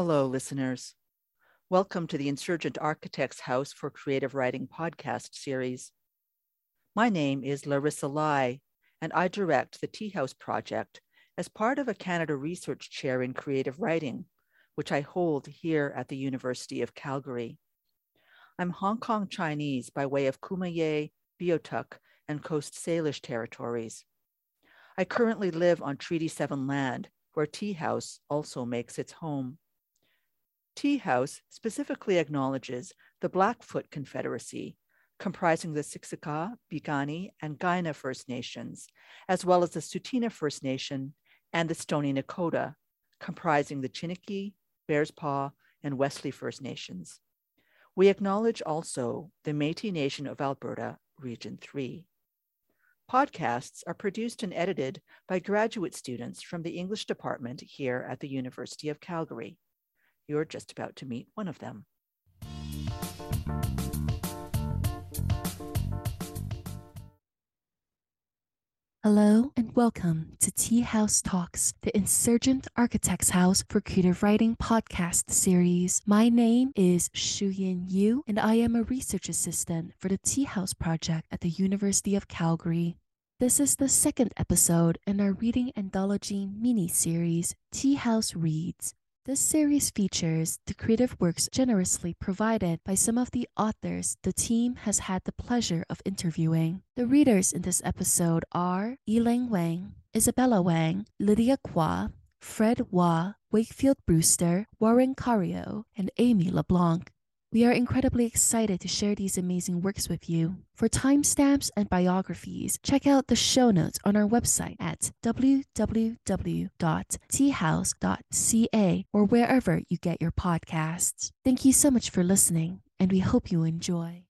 Hello, listeners. Welcome to the Insurgent Architects House for Creative Writing podcast series. My name is Larissa Lai, and I direct the TIA House Project as part of a Canada Research Chair in Creative Writing, which I hold here at the University of Calgary. I'm Hong Kong Chinese by way of Kumeyaay, Beothuk, and Coast Salish territories. I currently live on Treaty 7 land, where TIA House also makes its home. TIA House specifically acknowledges the Blackfoot Confederacy, comprising the Siksika, Piikani, and Kainai First Nations, as well as the Tsuut'ina First Nation and the Stoney Nakoda, comprising the Chiniki, Bearspaw, and Wesley First Nations. We acknowledge also the Métis Nation of Alberta, Region 3. Podcasts are produced and edited by graduate students from the English department here at the University of Calgary. You're just about to meet one of them. Hello and welcome to TIA House Talks, the Insurgent Architects House for Creative Writing podcast series. My name is Shuyin Yu, and I am a research assistant for the TIA House Project at the University of Calgary. This is the second episode in our reading anthology mini series, TIA House Reads, this series features the creative works generously provided by some of the authors the team has had the pleasure of interviewing. The readers in this episode are Yilin Wang, Isabella Wang, Lydia Kwa, Fred Wah, Wakefield Brewster, Warren Cariou, and Amy LeBlanc. We are incredibly excited to share these amazing works with you. For timestamps and biographies, check out the show notes on our website at www.tiahouse.ca or wherever you get your podcasts. Thank you so much for listening, and we hope you enjoy.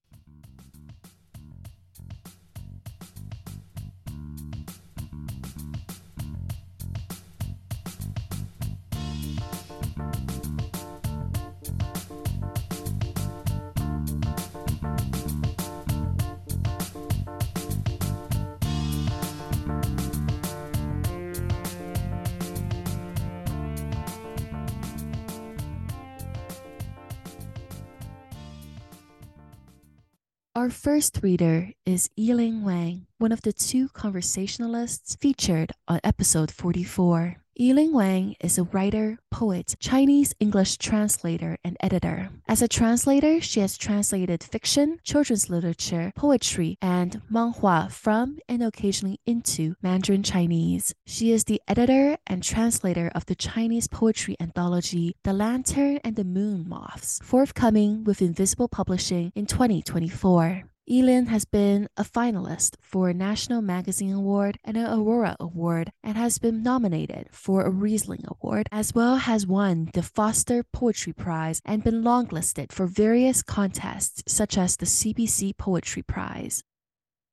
Our first reader is Yilin Wang, one of the two conversationalists featured on episode 44. Yilin Wang is a writer, poet, Chinese English translator, and editor. As a translator, she has translated fiction, children's literature, poetry, and manhua from and occasionally into Mandarin Chinese. She is the editor and translator of the Chinese poetry anthology The Lantern and the Moon Moths, forthcoming with Invisible Publishing in 2024. Yilin has been a finalist for a National Magazine Award and an Aurora Award and has been nominated for a Rhysling Award, as well as won the Foster Poetry Prize and been longlisted for various contests such as the CBC Poetry Prize.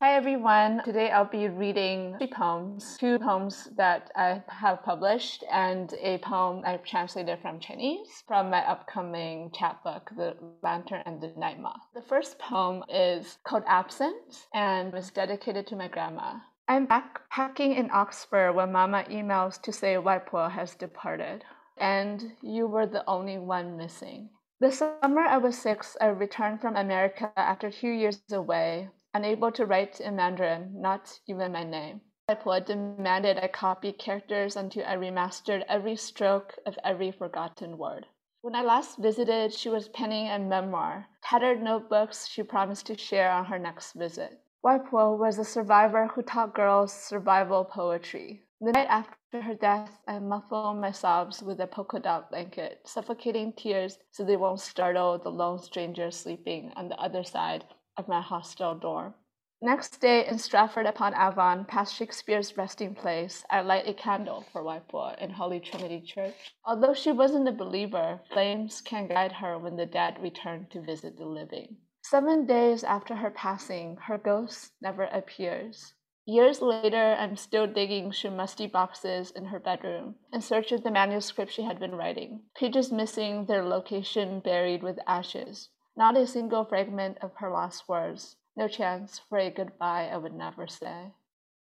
Hi everyone. Today I'll be reading three poems, two poems that I have published and a poem I've translated from Chinese from my upcoming chapbook, The Lantern and the Night Moth. The first poem is called Absence and was dedicated to my grandma. I'm backpacking in Oxford when Mama emails to say Waipo has departed, and you were the only one missing. The summer I was six, I returned from America after two years away unable to write in Mandarin, not even my name. Waipo demanded I copy characters until I remastered every stroke of every forgotten word. When I last visited, she was penning a memoir, tattered notebooks she promised to share on her next visit. Waipo was a survivor who taught girls survival poetry. The night after her death, I muffled my sobs with a polka dot blanket, suffocating tears so they won't startle the lone stranger sleeping on the other side of my hostel dorm. Next day in Stratford upon Avon, past Shakespeare's resting place, I light a candle for Waipo in Holy Trinity Church. Although she wasn't a believer, flames can guide her when the dead return to visit the living. Seven days after her passing, her ghost never appears. Years later, I'm still digging through musty boxes in her bedroom in search of the manuscript she had been writing, pages missing, their location buried with ashes. Not a single fragment of her last words, no chance for a goodbye I would never say.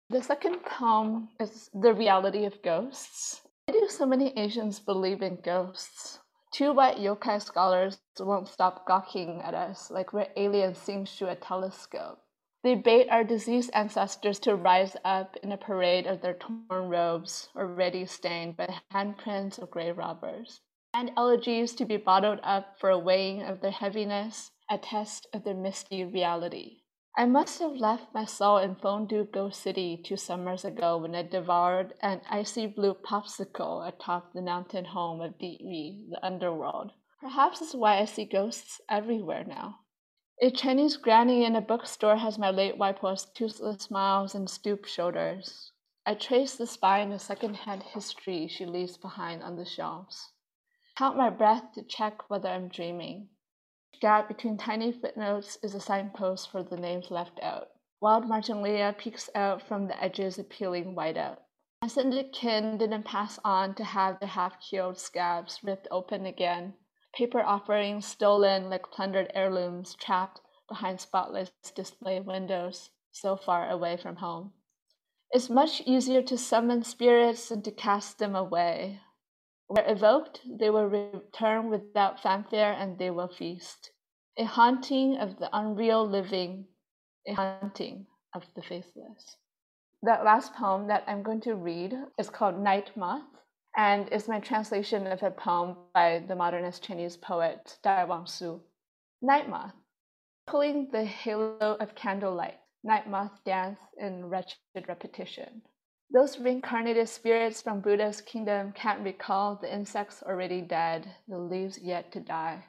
The second poem is The Reality of Ghosts. Why do so many Asians believe in ghosts? Two white yokai scholars won't stop gawking at us like we're aliens seeing through a telescope. They bait our deceased ancestors to rise up in a parade of their torn robes, already stained by handprints of grave robbers, and elegies to be bottled up for a weighing of their heaviness, a test of their misty reality. I must have left my soul in Fengdu Ghost City two summers ago when I devoured an icy blue popsicle atop the mountain home of Diyu, the underworld. Perhaps that's why I see ghosts everywhere now. A Chinese granny in a bookstore has my late waipo's toothless smiles and stooped shoulders. I trace the spine of second-hand history she leaves behind on the shelves. Count my breath to check whether I'm dreaming gap between tiny footnotes is a signpost for the names left out. Wild marginalia peeks out from the edges of peeling whiteout. Ascended kin didn't pass on to have their half-killed scabs ripped open again, paper offerings stolen like plundered heirlooms trapped behind spotless display windows so far away from home. It's much easier to summon spirits than to cast them away. Where evoked, they will return without fanfare and they will feast. A haunting of the unreal living, a haunting of the faithless. That last poem that I'm going to read is called Night Moth and is my translation of a poem by the modernist Chinese poet Dai Wangshu. Night Moth, pulling the halo of candlelight, night moth dance in wretched repetition. Those reincarnated spirits from Buddha's kingdom can't recall the insects already dead, the leaves yet to die.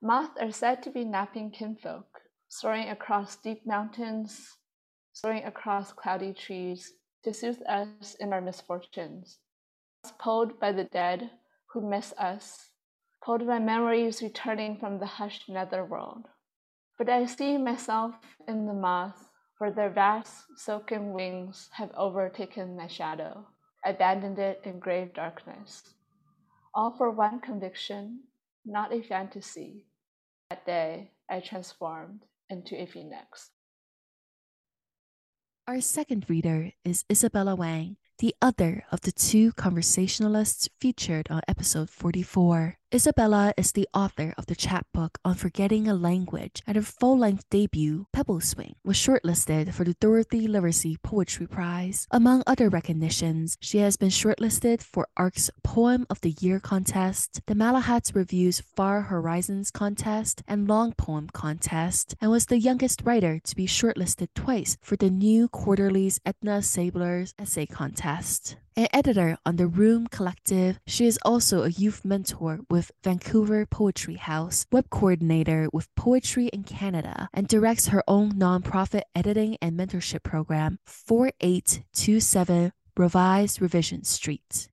Moths are said to be napping kinfolk, soaring across deep mountains, soaring across cloudy trees to soothe us in our misfortunes. Pulled by the dead who miss us, pulled by memories returning from the hushed netherworld. But I see myself in the moth for their vast silken wings have overtaken my shadow, abandoned it in grave darkness. All for one conviction, not a fantasy. That day I transformed into a phoenix. Our second reader is Isabella Wang, the other of the two conversationalists featured on episode 44. Isabella is the author of the chapbook on forgetting a language, and her full length debut, Pebble Swing, was shortlisted for the Dorothy Livesay Poetry Prize. Among other recognitions, she has been shortlisted for ARC's Poem of the Year contest, the Malahat's Review's Far Horizons contest, and Long Poem contest, and was the youngest writer to be shortlisted twice for the New Quarterly's Edna Staebler's essay contest. An editor on the Room Collective, she is also a youth mentor with Vancouver Poetry House, web coordinator with Poetry in Canada, and directs her own nonprofit editing and mentorship program, 4827 Revised Revision Street.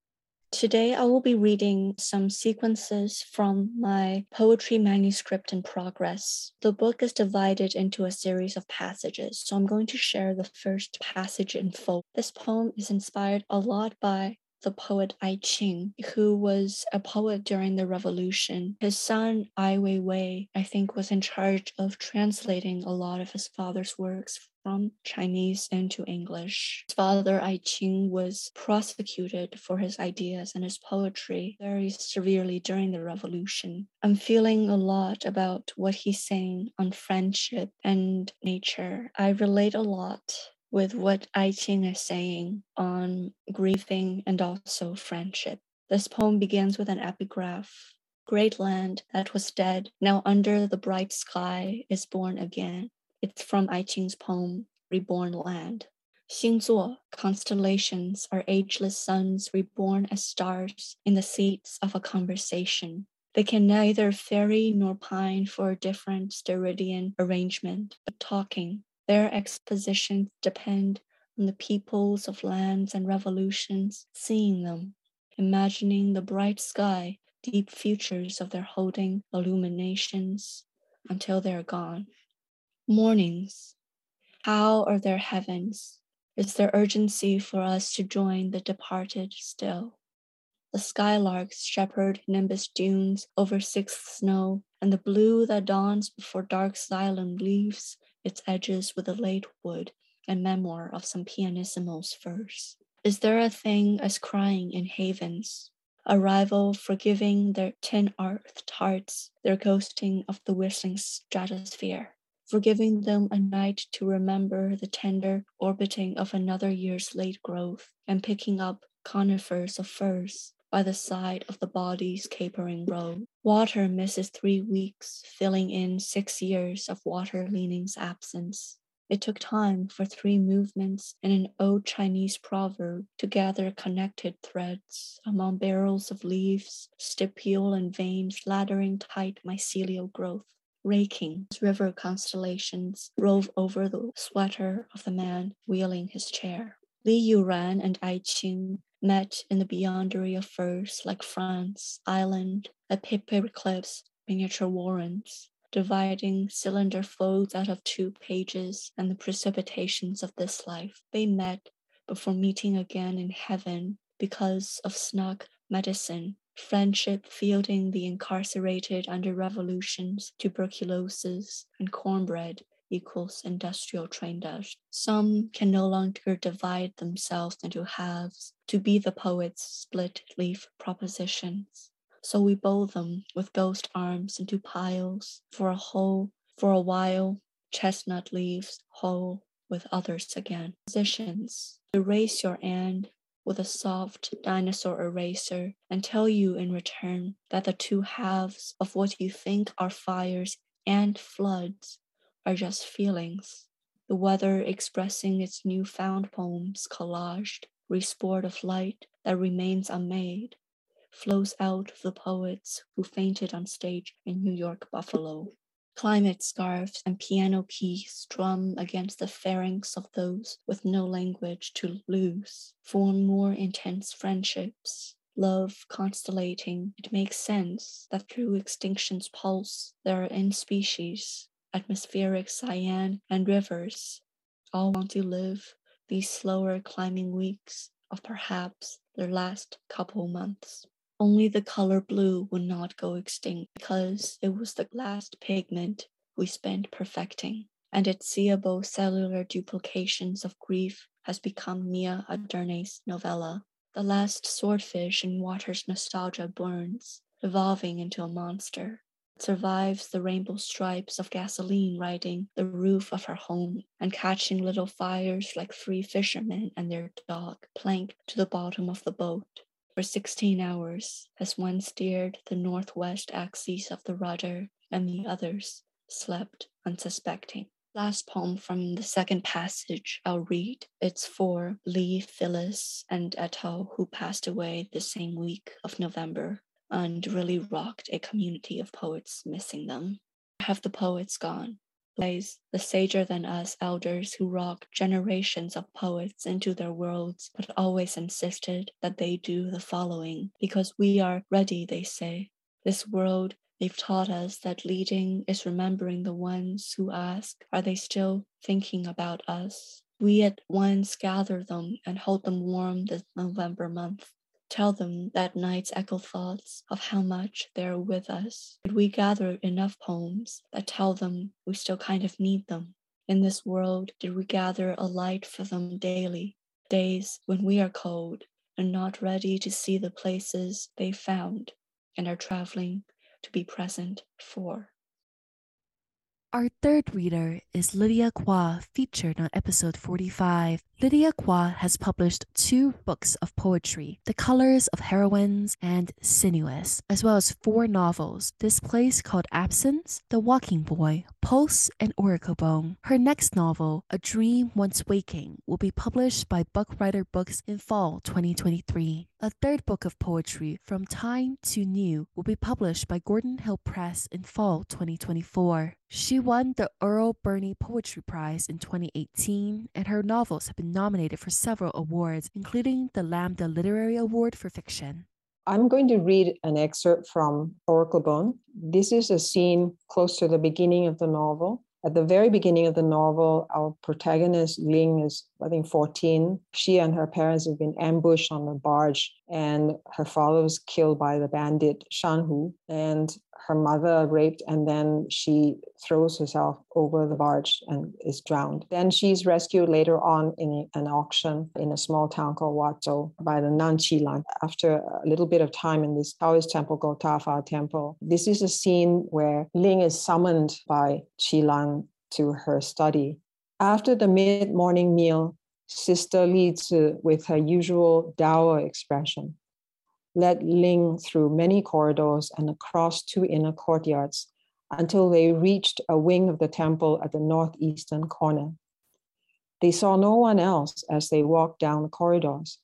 Today, I will be reading some sequences from my poetry manuscript in progress. The book is divided into a series of passages, so I'm going to share the first passage in full. This poem is inspired a lot by the poet Ai Qing, who was a poet during the revolution. His son, Ai Weiwei, I think, was in charge of translating a lot of his father's works from Chinese into English. His father, Ai Qing, was prosecuted for his ideas and his poetry very severely during the revolution. I'm feeling a lot about what he's saying on friendship and nature. I relate a lot with what Ai Qing is saying on grieving and also friendship. This poem begins with an epigraph. Great land that was dead, now under the bright sky, is born again. It's from Ai Qing's poem, Reborn Land. 星座 constellations are ageless suns reborn as stars in the seats of a conversation. They can neither ferry nor pine for a different steradian arrangement, but talking their expositions depend on the peoples of lands and revolutions seeing them, imagining the bright sky, deep futures of their holding illuminations until they're gone. Mornings, how are their heavens? Is there urgency for us to join the departed still? The skylarks shepherd nimbus dunes over sixth snow, and the blue that dawns before dark silent leaves its edges with a late wood and memoir of some pianissimo's verse. Is there a thing as crying in havens? A rival forgiving their tin earthed hearts, their ghosting of the whistling stratosphere for giving them a night to remember the tender orbiting of another year's late growth and picking up conifers of firs by the side of the body's capering road. Water misses three weeks, filling in six years of water leaning's absence. It took time for three movements in an old Chinese proverb to gather connected threads among barrels of leaves, stipule and veins laddering tight mycelial growth raking river constellations rove over the sweater of the man wheeling his chair. Li Yuran and Ai Qing met in the beyondery of firs like France, Island, a paper cliffs, miniature warrens, dividing cylinder folds out of two pages and the precipitations of this life. They met before meeting again in heaven because of snug medicine friendship fielding the incarcerated under revolutions, tuberculosis, and cornbread equals industrial train dust. Some can no longer divide themselves into halves to be the poet's split leaf propositions. So we bowl them with ghost arms into piles for a whole, for a while, chestnut leaves whole with others again. Positions, erase your end with a soft dinosaur eraser and tell you in return that the two halves of what you think are fires and floods are just feelings. The weather expressing its newfound poems collaged, resport of light that remains unmade, flows out of the poets who fainted on stage in New York Buffalo. Climate scarves and piano keys drum against the pharynx of those with no language to lose, form more intense friendships. Love constellating, it makes sense that through extinction's pulse there are in species, atmospheric cyan, and rivers, all want to live these slower climbing weeks of perhaps their last couple months. Only the color blue would not go extinct because it was the last pigment we spent perfecting, and its seeable cellular duplications of grief has become Mia Adernay's novella. The last swordfish in water's nostalgia burns, evolving into a monster. Survives the rainbow stripes of gasoline riding the roof of her home and catching little fires like three fishermen and their dog planked to the bottom of the boat for 16 hours as one steered the northwest axis of the rudder and the others slept unsuspecting. Last poem from the second passage I'll read. It's for Lee, Phyllis, and Eto, who passed away the same week of November and really rocked a community of poets missing them. Have the poets gone? plays the sager than us elders who rocked generations of poets into their worlds, but always insisted that they do the following because we are ready, they say. This world, they've taught us that leading is remembering the ones who ask, are they still thinking about us? We at once gather them and hold them warm this November month. Tell them that night's echo thoughts of how much they're with us. Did we gather enough poems that tell them we still kind of need them? In this world, did we gather a light for them daily? Days when we are cold and not ready to see the places they found and are traveling to be present for. Our third reader is Lydia Kwa, featured on episode 45. Lydia Kwa has published two books of poetry, The Colors of Heroines and Sinuous, as well as four novels, This Place Called Absence, The Walking Boy, Pulse, and Oracle Bone. Her next novel, A Dream Once Waking, will be published by Buckrider Books in fall 2023. A third book of poetry, From Time to New, will be published by Gordon Hill Press in fall 2024. She won the Earl Birney Poetry Prize in 2018, and her novels have been nominated for several awards, including the Lambda Literary Award for Fiction. I'm going to read an excerpt from Oracle Bone. This is a scene close to the beginning of the novel. At the very beginning of the novel, our protagonist, Ling, is, I think, 14. She and her parents have been ambushed on a barge, and her father was killed by the bandit Shan Hu. And her mother raped and then she throws herself over the barge and is drowned. Then she's rescued later on in an auction in a small town called Wazhou by the nun Qilan. After a little bit of time in this Taoist temple called Tafa Temple, this is a scene where Ling is summoned by Qilan to her study. After the mid morning meal, Sister Li Zi, with her usual dour expression, led Ling through many corridors and across two inner courtyards until they reached a wing of the temple at the northeastern corner. They saw no one else as they walked down the corridors.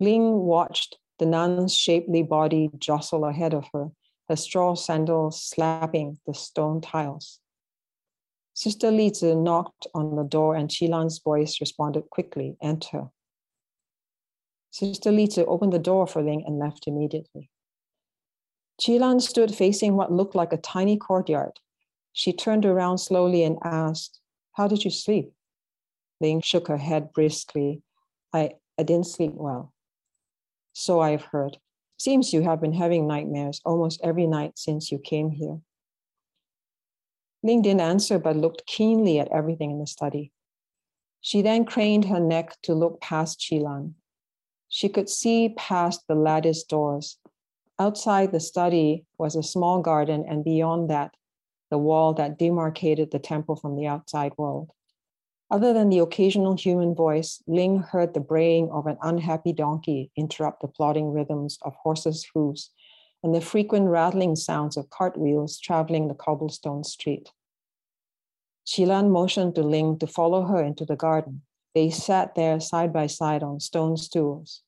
Ling watched the nun's shapely body jostle ahead of her, her straw sandals slapping the stone tiles. Sister Lizi knocked on the door and Qilan's voice responded quickly, enter. Sister Lizi opened the door for Ling and left immediately. Qilan stood facing what looked like a tiny courtyard. She turned around slowly and asked, How did you sleep? Ling shook her head briskly. I, I didn't sleep well. So I've heard. Seems you have been having nightmares almost every night since you came here. Ling didn't answer but looked keenly at everything in the study. She then craned her neck to look past Qilan. She could see past the lattice doors. Outside the study was a small garden, and beyond that, the wall that demarcated the temple from the outside world. Other than the occasional human voice, Ling heard the braying of an unhappy donkey interrupt the plodding rhythms of horses' hooves and the frequent rattling sounds of cartwheels traveling the cobblestone street. Qilan motioned to Ling to follow her into the garden. They sat there side by side on stone stools.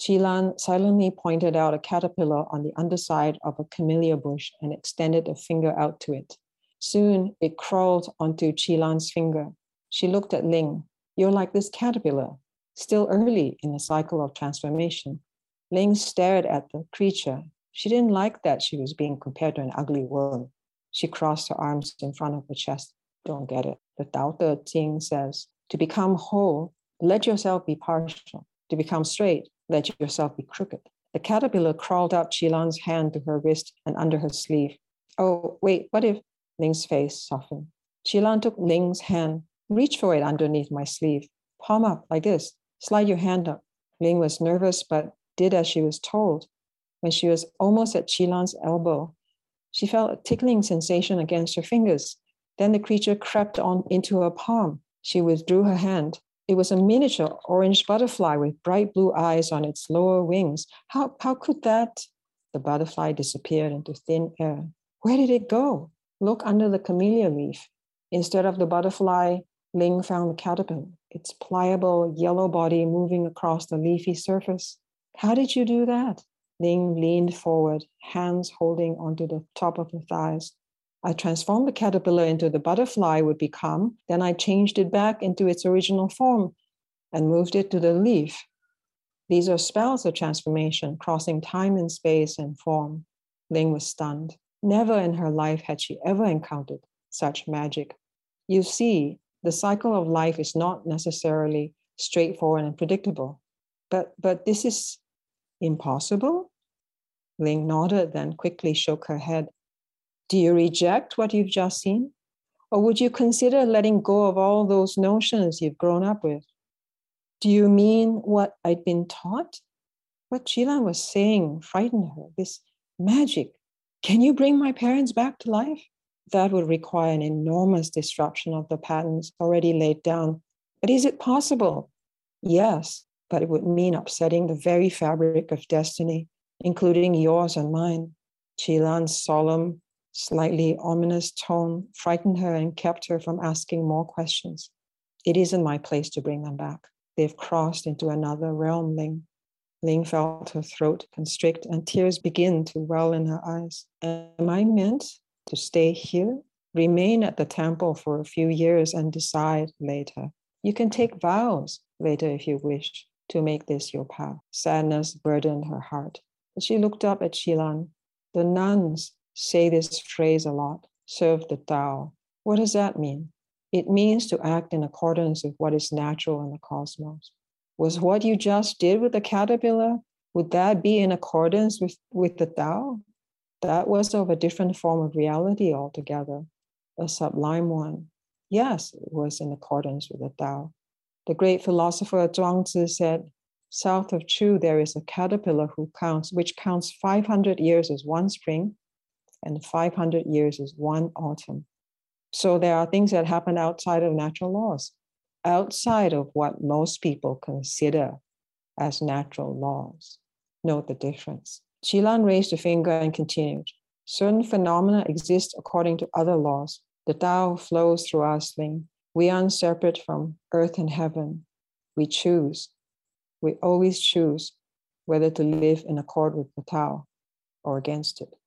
Qilan silently pointed out a caterpillar on the underside of a camellia bush and extended a finger out to it. Soon it crawled onto Qilan's finger. She looked at Ling. You're like this caterpillar, still early in the cycle of transformation. Ling stared at the creature. She didn't like that she was being compared to an ugly worm. She crossed her arms in front of her chest. Don't get it. The Tao Te Ching says, to become whole, let yourself be partial. To become straight, let yourself be crooked. The caterpillar crawled up Qilan's hand to her wrist and under her sleeve. Oh, wait, what if Ling's face softened? Qilan took Ling's hand. Reach for it underneath my sleeve. Palm up like this. Slide your hand up. Ling was nervous, but did as she was told. When she was almost at Qilan's elbow, she felt a tickling sensation against her fingers. Then the creature crept on into her palm. She withdrew her hand. It was a miniature orange butterfly with bright blue eyes on its lower wings. How, how could that? The butterfly disappeared into thin air. Where did it go? Look under the camellia leaf. Instead of the butterfly, Ling found the caterpillar, its pliable yellow body moving across the leafy surface. How did you do that? Ling leaned forward, hands holding onto the top of her thighs. I transformed the caterpillar into the butterfly would become, then I changed it back into its original form and moved it to the leaf. These are spells of transformation, crossing time and space and form. Ling was stunned. Never in her life had she ever encountered such magic. You see, the cycle of life is not necessarily straightforward and predictable. But but this is impossible? Ling nodded, then quickly shook her head. Do you reject what you've just seen? Or would you consider letting go of all those notions you've grown up with? Do you mean what I'd been taught? What Qilan was saying frightened her. This magic. Can you bring my parents back to life? That would require an enormous disruption of the patterns already laid down. But is it possible? Yes, but it would mean upsetting the very fabric of destiny, including yours and mine. Qilan's solemn, slightly ominous tone frightened her and kept her from asking more questions. It isn't my place to bring them back. They've crossed into another realm, Ling. Ling felt her throat constrict and tears begin to well in her eyes. Am I meant to stay here? Remain at the temple for a few years and decide later. You can take vows later if you wish to make this your path. Sadness burdened her heart. She looked up at Qilan. The nuns say this phrase a lot serve the Tao. What does that mean? It means to act in accordance with what is natural in the cosmos. Was what you just did with the caterpillar, would that be in accordance with, with the Tao? That was of a different form of reality altogether, a sublime one. Yes, it was in accordance with the Tao. The great philosopher Zhuangzi said, South of Chu, there is a caterpillar who counts, which counts 500 years as one spring and 500 years is one autumn. So there are things that happen outside of natural laws, outside of what most people consider as natural laws. Note the difference. Qilan raised a finger and continued. Certain phenomena exist according to other laws. The Tao flows through our sling. We are separate from earth and heaven. We choose. We always choose whether to live in accord with the Tao or against it.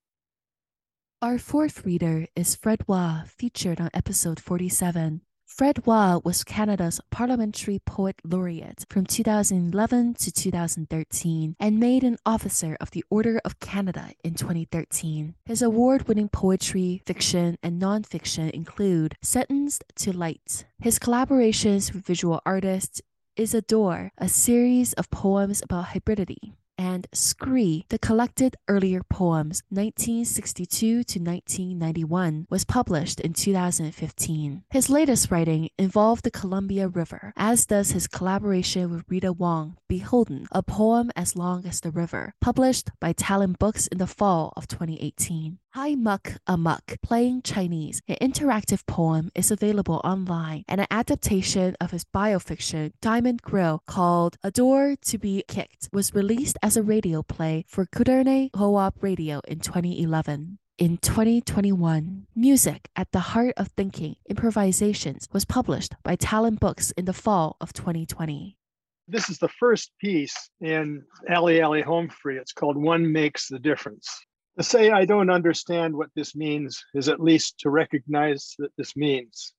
Our fourth reader is Fred Wah, featured on episode 47. Fred Wah was Canada's Parliamentary Poet Laureate from 2011 to 2013 and made an Officer of the Order of Canada in 2013. His award winning poetry, fiction, and nonfiction include Sentenced to Light. His collaborations with visual artists is Adore, a series of poems about hybridity and Scree, the collected earlier poems 1962 to 1991, was published in 2015. His latest writing involved the Columbia River, as does his collaboration with Rita Wong, Beholden, a poem as long as the river, published by Talonbooks in the fall of 2018. Hi Muck Amok, Playing Chinese, an interactive poem, is available online, and an adaptation of his biofiction, Diamond Grill, called Adore to be Kicked, was released as a radio play for Kootenay Co-op Radio in 2011. In 2021, Music at the Heart of Thinking Improvisations was published by Talonbooks in the fall of 2020. This is the first piece in Alley Alley Home Free. It's called One Makes the Difference. To say I don't understand what this means is at least to recognize that this means.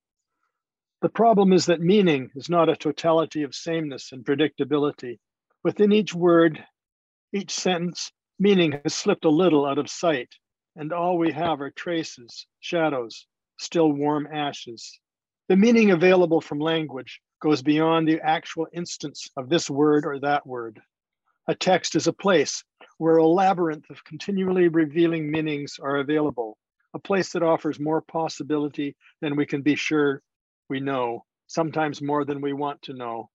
The problem is that meaning is not a totality of sameness and predictability. Within each word, each sentence, meaning has slipped a little out of sight, and all we have are traces, shadows, still warm ashes. The meaning available from language goes beyond the actual instance of this word or that word. A text is a place where a labyrinth of continually revealing meanings are available, a place that offers more possibility than we can be sure we know, sometimes more than we want to know.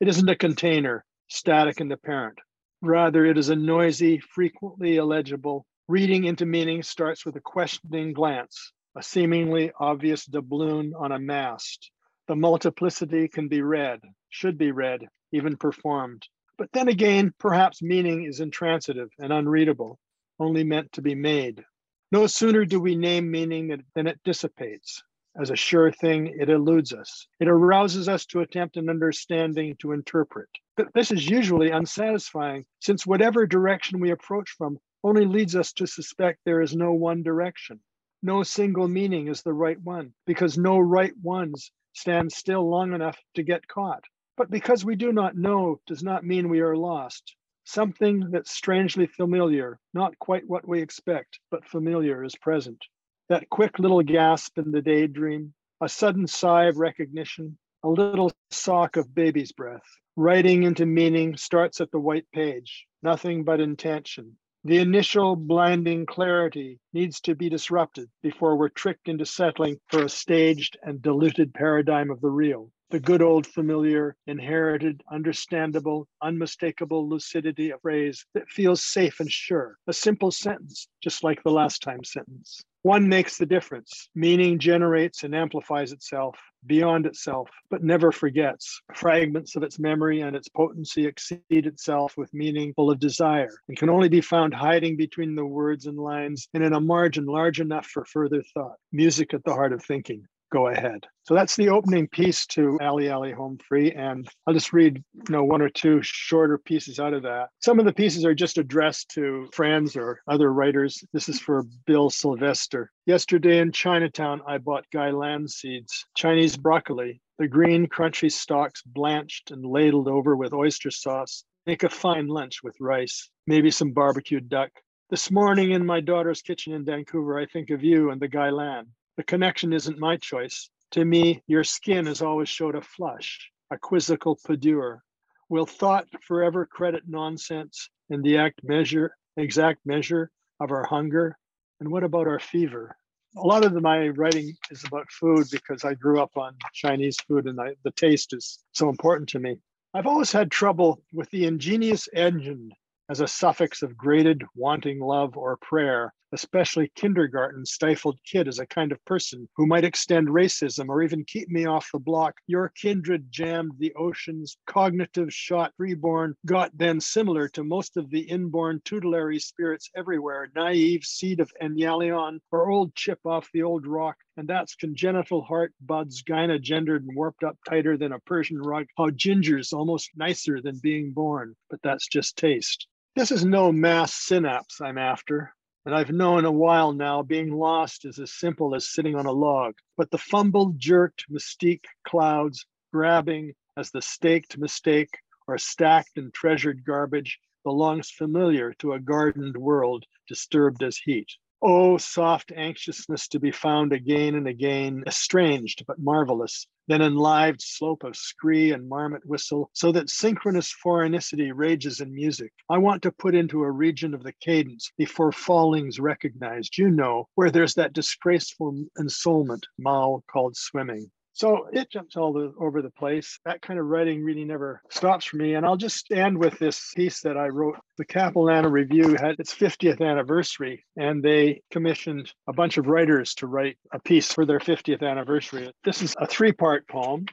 It isn't a container, static and apparent. Rather, it is a noisy, frequently illegible. Reading into meaning starts with a questioning glance, a seemingly obvious doubloon on a mast. The multiplicity can be read, should be read, even performed. But then again, perhaps meaning is intransitive and unreadable, only meant to be made. No sooner do we name meaning than it dissipates. As a sure thing, it eludes us. It arouses us to attempt an understanding to interpret. But this is usually unsatisfying, since whatever direction we approach from only leads us to suspect there is no one direction. No single meaning is the right one, because no right ones stand still long enough to get caught. But because we do not know does not mean we are lost. Something that's strangely familiar, not quite what we expect, but familiar is present. That quick little gasp in the daydream, a sudden sigh of recognition, a little sock of baby's breath. Writing into meaning starts at the white page, nothing but intention. The initial blinding clarity needs to be disrupted before we're tricked into settling for a staged and diluted paradigm of the real the good old familiar, inherited, understandable, unmistakable lucidity of phrase that feels safe and sure. A simple sentence, just like the last time sentence. One makes the difference. Meaning generates and amplifies itself beyond itself, but never forgets. Fragments of its memory and its potency exceed itself with meaning full of desire and can only be found hiding between the words and lines and in a margin large enough for further thought. Music at the heart of thinking go ahead. So that's the opening piece to Alley Alley Home Free. And I'll just read, you know, one or two shorter pieces out of that. Some of the pieces are just addressed to friends or other writers. This is for Bill Sylvester. Yesterday in Chinatown, I bought gailan seeds, Chinese broccoli. The green, crunchy stalks blanched and ladled over with oyster sauce. Make a fine lunch with rice, maybe some barbecued duck. This morning in my daughter's kitchen in Vancouver, I think of you and the gailan. The connection isn't my choice. To me, your skin has always showed a flush, a quizzical pudeur. Will thought forever credit nonsense in the act measure, exact measure of our hunger? And what about our fever? A lot of my writing is about food because I grew up on Chinese food and I, the taste is so important to me. I've always had trouble with the ingenious engine as a suffix of graded wanting love or prayer, especially kindergarten stifled kid as a kind of person who might extend racism or even keep me off the block. Your kindred jammed the oceans, cognitive shot reborn, got then similar to most of the inborn tutelary spirits everywhere, naive seed of Enyalion or old chip off the old rock. And that's congenital heart buds, gyna gendered and warped up tighter than a Persian rug. How ginger's almost nicer than being born, but that's just taste. This is no mass synapse I'm after, and I've known a while now being lost is as simple as sitting on a log. But the fumbled, jerked, mystique clouds grabbing as the staked mistake or stacked and treasured garbage belongs familiar to a gardened world disturbed as heat. Oh, soft anxiousness to be found again and again, estranged but marvelous, then enlived slope of scree and marmot whistle, so that synchronous foreignicity rages in music. I want to put into a region of the cadence before falling's recognized, you know, where there's that disgraceful ensoulment Mao called swimming. So it jumps all the, over the place. That kind of writing really never stops for me. And I'll just end with this piece that I wrote. The Capilano Review had its 50th anniversary, and they commissioned a bunch of writers to write a piece for their 50th anniversary. This is a three part poem.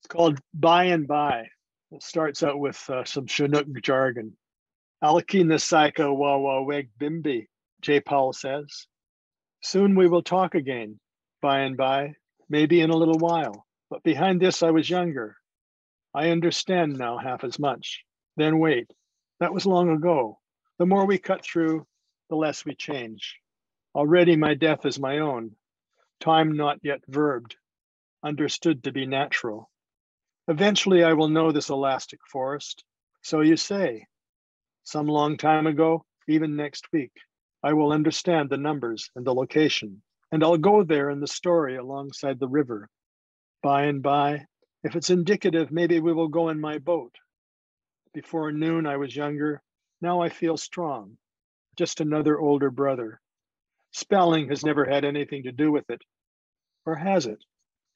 It's called By and By. It starts out with uh, some Chinook jargon. Alakina Psycho Wawa Weg Bimbi, J. Powell says. Soon we will talk again, by and by, maybe in a little while. But behind this, I was younger. I understand now half as much. Then wait, that was long ago. The more we cut through, the less we change. Already my death is my own, time not yet verbed, understood to be natural. Eventually, I will know this elastic forest. So you say. Some long time ago, even next week, I will understand the numbers and the location and I'll go there in the story alongside the river. By and by, if it's indicative, maybe we will go in my boat. Before noon, I was younger. Now I feel strong, just another older brother. Spelling has never had anything to do with it. Or has it?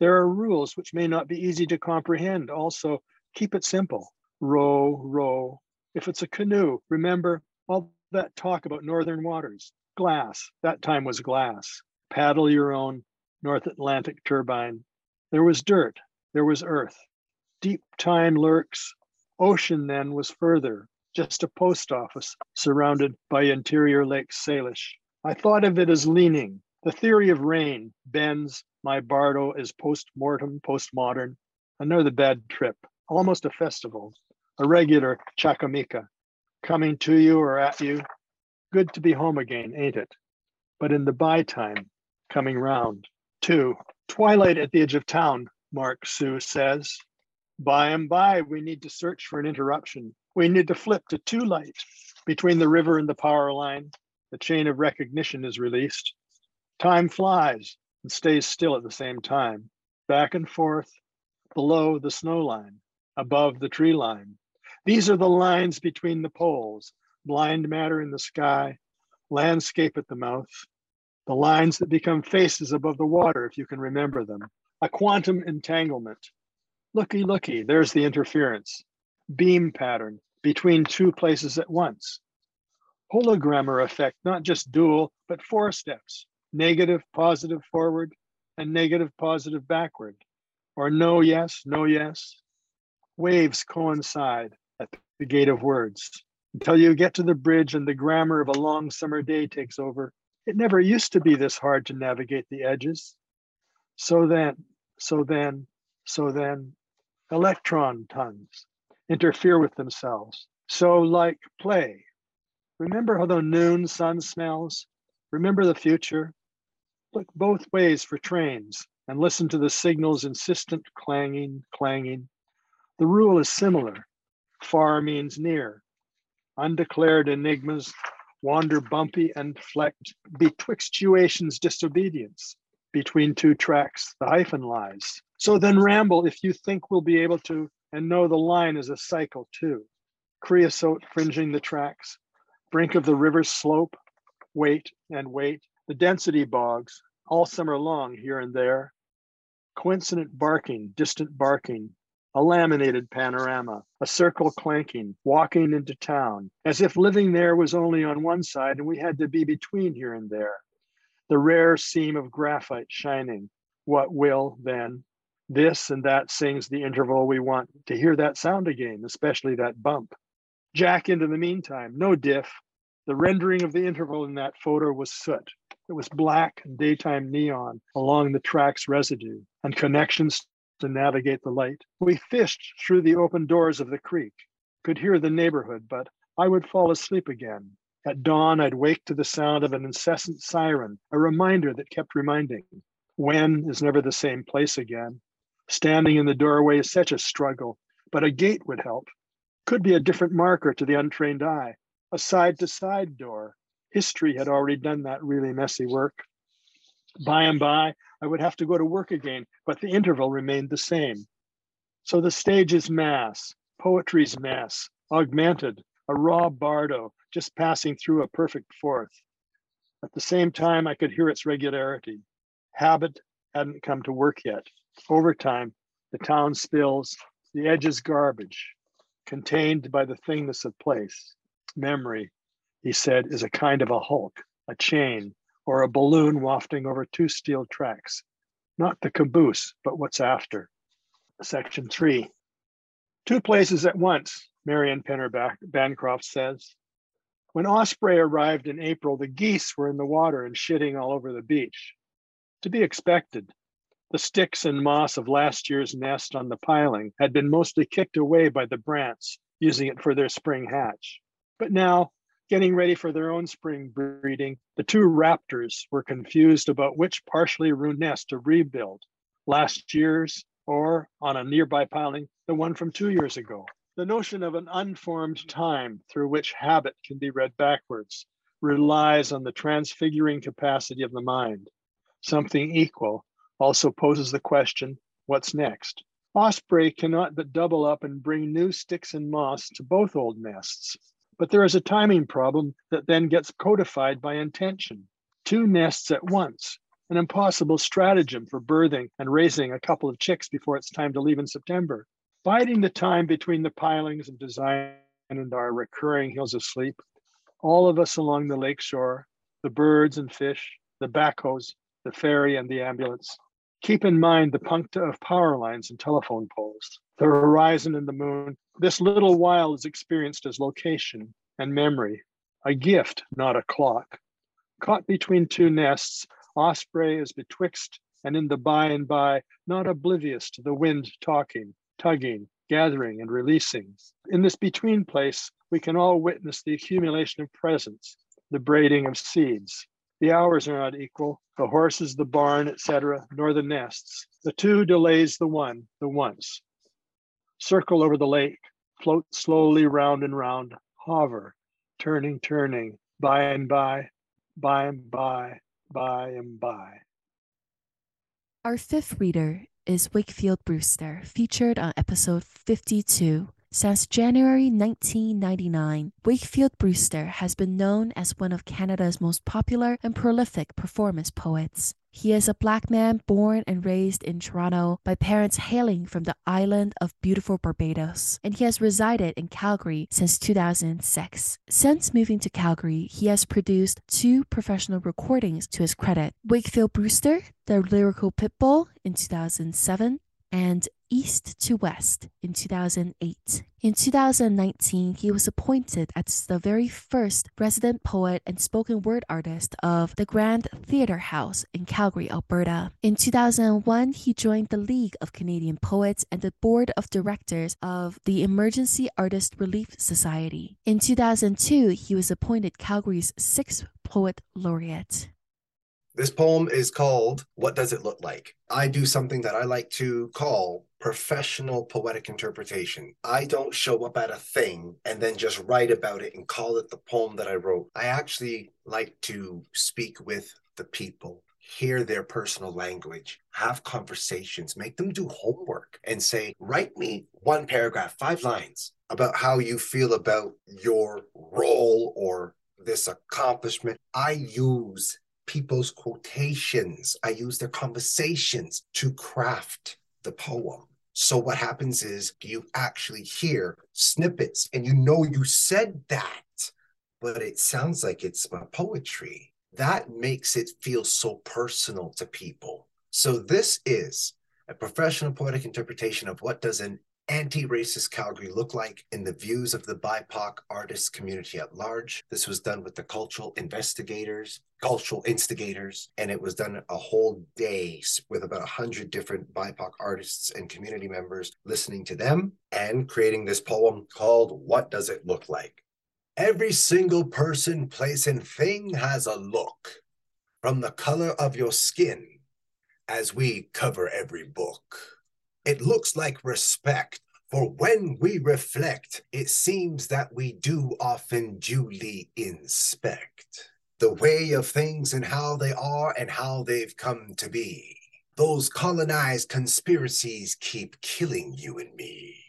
There are rules which may not be easy to comprehend. Also, keep it simple. Row, row. If it's a canoe, remember all that talk about northern waters. Glass, that time was glass paddle your own North Atlantic turbine. There was dirt, there was earth. Deep time lurks. Ocean then was further, just a post office surrounded by interior Lake Salish. I thought of it as leaning. The theory of rain bends my bardo is post-mortem, postmodern. Another bad trip, almost a festival, a regular chakamika, coming to you or at you. Good to be home again, ain't it? But in the by time, coming round. Two, twilight at the edge of town, Mark Sue says. By and by, we need to search for an interruption. We need to flip to two light between the river and the power line. The chain of recognition is released. Time flies and stays still at the same time, back and forth, below the snow line, above the tree line. These are the lines between the poles, blind matter in the sky, landscape at the mouth, the lines that become faces above the water, if you can remember them, a quantum entanglement. Looky, looky, there's the interference, beam pattern between two places at once. Hologrammer effect, not just dual, but four steps, negative, positive, forward, and negative, positive, backward, or no, yes, no, yes. Waves coincide at the gate of words until you get to the bridge and the grammar of a long summer day takes over it never used to be this hard to navigate the edges. So then, so then, so then, electron tons interfere with themselves. So, like play. Remember how the noon sun smells? Remember the future? Look both ways for trains and listen to the signal's insistent clanging, clanging. The rule is similar. Far means near. Undeclared enigmas wander bumpy and flecked betwixtuation's disobedience between two tracks the hyphen lies. So then ramble if you think we'll be able to and know the line is a cycle too. Creosote fringing the tracks brink of the river's slope wait and wait the density bogs, all summer long here and there, coincident barking, distant barking, a laminated panorama, a circle clanking, walking into town, as if living there was only on one side and we had to be between here and there. The rare seam of graphite shining. What will then? This and that sings the interval we want to hear that sound again, especially that bump. Jack into the meantime, no diff. The rendering of the interval in that photo was soot. It was black daytime neon along the track's residue and connections to navigate the light. We fished through the open doors of the creek, could hear the neighborhood, but I would fall asleep again. At dawn, I'd wake to the sound of an incessant siren, a reminder that kept reminding. When is never the same place again. Standing in the doorway is such a struggle, but a gate would help. Could be a different marker to the untrained eye, a side to side door, History had already done that really messy work. By and by, I would have to go to work again, but the interval remained the same. So the stage is mass, poetry's mass, augmented, a raw bardo just passing through a perfect fourth. At the same time, I could hear its regularity. Habit hadn't come to work yet. Over time, the town spills, the edge is garbage, contained by the thingness of place, memory, he said, is a kind of a hulk, a chain, or a balloon wafting over two steel tracks. Not the caboose, but what's after. Section three. Two places at once, Marion Penner Bancroft says. When Osprey arrived in April, the geese were in the water and shitting all over the beach. To be expected. The sticks and moss of last year's nest on the piling had been mostly kicked away by the brants, using it for their spring hatch. But now getting ready for their own spring breeding, the two raptors were confused about which partially ruined nest to rebuild last year's or on a nearby piling, the one from two years ago. The notion of an unformed time through which habit can be read backwards relies on the transfiguring capacity of the mind. Something equal also poses the question what's next? Osprey cannot but double up and bring new sticks and moss to both old nests. But there is a timing problem that then gets codified by intention. Two nests at once, an impossible stratagem for birthing and raising a couple of chicks before it's time to leave in September. Biding the time between the pilings of design and our recurring hills of sleep, all of us along the lakeshore, the birds and fish, the backhoes, the ferry and the ambulance, keep in mind the puncta of power lines and telephone poles, the horizon and the moon, this little while is experienced as location and memory, a gift, not a clock. Caught between two nests, Osprey is betwixt and in the by and by, not oblivious to the wind talking, tugging, gathering, and releasing. In this between place, we can all witness the accumulation of presence, the braiding of seeds. The hours are not equal, the horses, the barn, etc., nor the nests. The two delays the one, the once circle over the lake, float slowly round and round, hover, turning, turning, by and by, by and by, by and by. Our fifth reader is Wakefield Brewster, featured on episode 52 since January 1999, Wakefield Brewster has been known as one of Canada's most popular and prolific performance poets. He is a black man born and raised in Toronto by parents hailing from the island of beautiful Barbados, and he has resided in Calgary since 2006. Since moving to Calgary, he has produced two professional recordings to his credit Wakefield Brewster, The Lyrical Pitbull in 2007, and East to West in 2008. In 2019, he was appointed as the very first resident poet and spoken word artist of the Grand Theatre House in Calgary, Alberta. In 2001, he joined the League of Canadian Poets and the board of directors of the Emergency Artist Relief Society. In 2002, he was appointed Calgary's sixth poet laureate. This poem is called What Does It Look Like? I do something that I like to call professional poetic interpretation. I don't show up at a thing and then just write about it and call it the poem that I wrote. I actually like to speak with the people, hear their personal language, have conversations, make them do homework and say, write me one paragraph, five lines about how you feel about your role or this accomplishment. I use people's quotations. I use their conversations to craft the poem. So what happens is you actually hear snippets and you know you said that, but it sounds like it's my poetry. That makes it feel so personal to people. So this is a professional poetic interpretation of what does an anti-racist Calgary look like in the views of the BIPOC artist community at large. This was done with the cultural investigators, cultural instigators, and it was done a whole day with about 100 different BIPOC artists and community members listening to them and creating this poem called What Does It Look Like? Every single person, place, and thing has a look. From the color of your skin, as we cover every book it looks like respect. For when we reflect, it seems that we do often duly inspect the way of things and how they are and how they've come to be. Those colonized conspiracies keep killing you and me.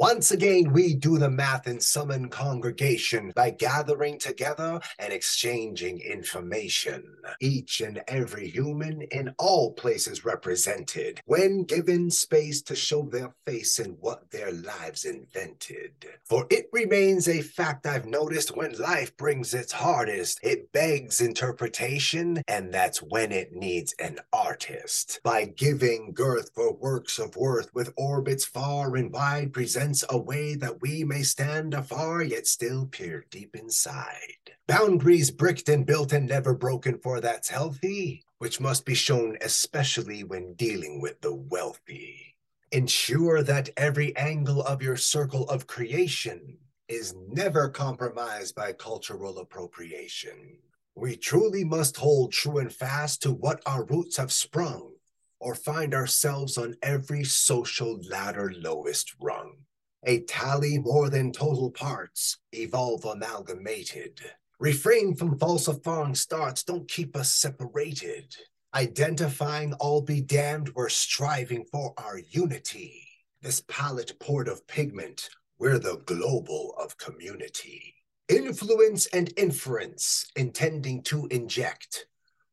Once again, we do the math and summon congregation by gathering together and exchanging information. Each and every human in all places represented, when given space to show their face and what their lives invented. For it remains a fact I've noticed when life brings its hardest, it begs interpretation, and that's when it needs an artist. By giving girth for works of worth with orbits far and wide present a way that we may stand afar, yet still peer deep inside. Boundaries bricked and built and never broken, for that's healthy, which must be shown especially when dealing with the wealthy. Ensure that every angle of your circle of creation is never compromised by cultural appropriation. We truly must hold true and fast to what our roots have sprung, or find ourselves on every social ladder lowest rung a tally more than total parts, evolve amalgamated. Refrain from falsifying starts, don't keep us separated. Identifying all be damned, we're striving for our unity. This palette poured of pigment, we're the global of community. Influence and inference, intending to inject.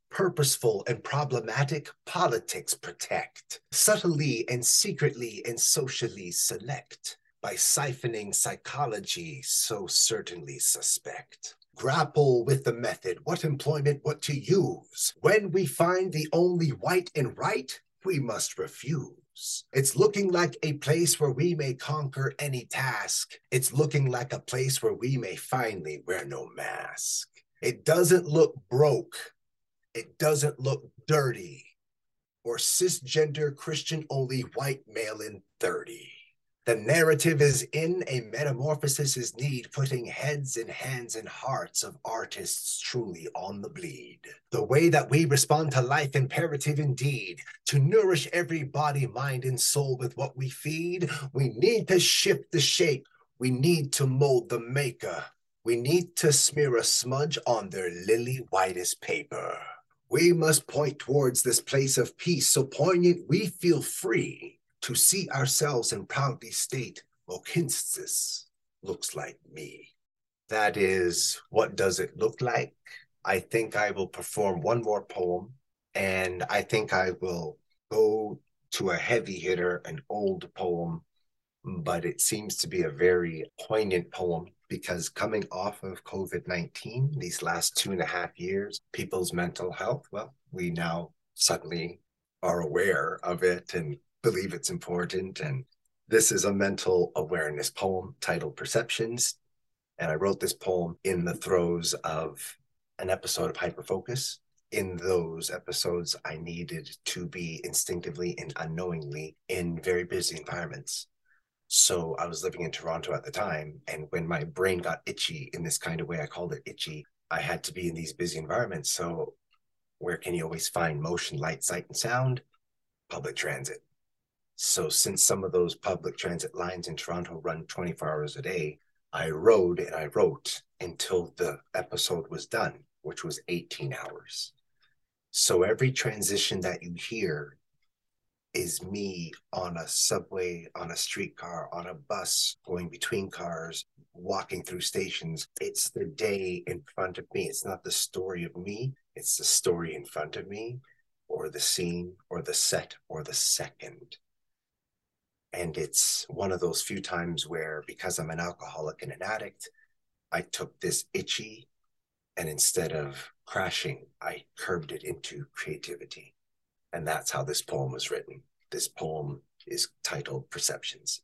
Purposeful and problematic politics protect. Subtly and secretly and socially select by siphoning psychology so certainly suspect. Grapple with the method, what employment, what to use. When we find the only white and right, we must refuse. It's looking like a place where we may conquer any task. It's looking like a place where we may finally wear no mask. It doesn't look broke. It doesn't look dirty or cisgender Christian only white male in 30. The narrative is in a metamorphosis is need, putting heads and hands and hearts of artists truly on the bleed. The way that we respond to life imperative indeed. To nourish every body, mind, and soul with what we feed, we need to shift the shape. We need to mold the maker. We need to smear a smudge on their lily whitest paper. We must point towards this place of peace so poignant we feel free to see ourselves and proudly state, Mohkinstsis looks like me. That is, what does it look like? I think I will perform one more poem, and I think I will go to a heavy hitter, an old poem, but it seems to be a very poignant poem because coming off of COVID 19, these last two and a half years, people's mental health, well, we now suddenly are aware of it and believe it's important. And this is a mental awareness poem titled Perceptions. And I wrote this poem in the throes of an episode of Hyperfocus. In those episodes, I needed to be instinctively and unknowingly in very busy environments. So I was living in Toronto at the time. And when my brain got itchy in this kind of way, I called it itchy, I had to be in these busy environments. So where can you always find motion, light, sight, and sound? Public transit. So since some of those public transit lines in Toronto run 24 hours a day, I rode and I wrote until the episode was done, which was 18 hours. So every transition that you hear is me on a subway, on a streetcar, on a bus, going between cars, walking through stations. It's the day in front of me. It's not the story of me, It's the story in front of me, or the scene, or the set, or the second. And it's one of those few times where, because I'm an alcoholic and an addict, I took this itchy and instead of crashing, I curbed it into creativity. And that's how this poem was written. This poem is titled Perceptions.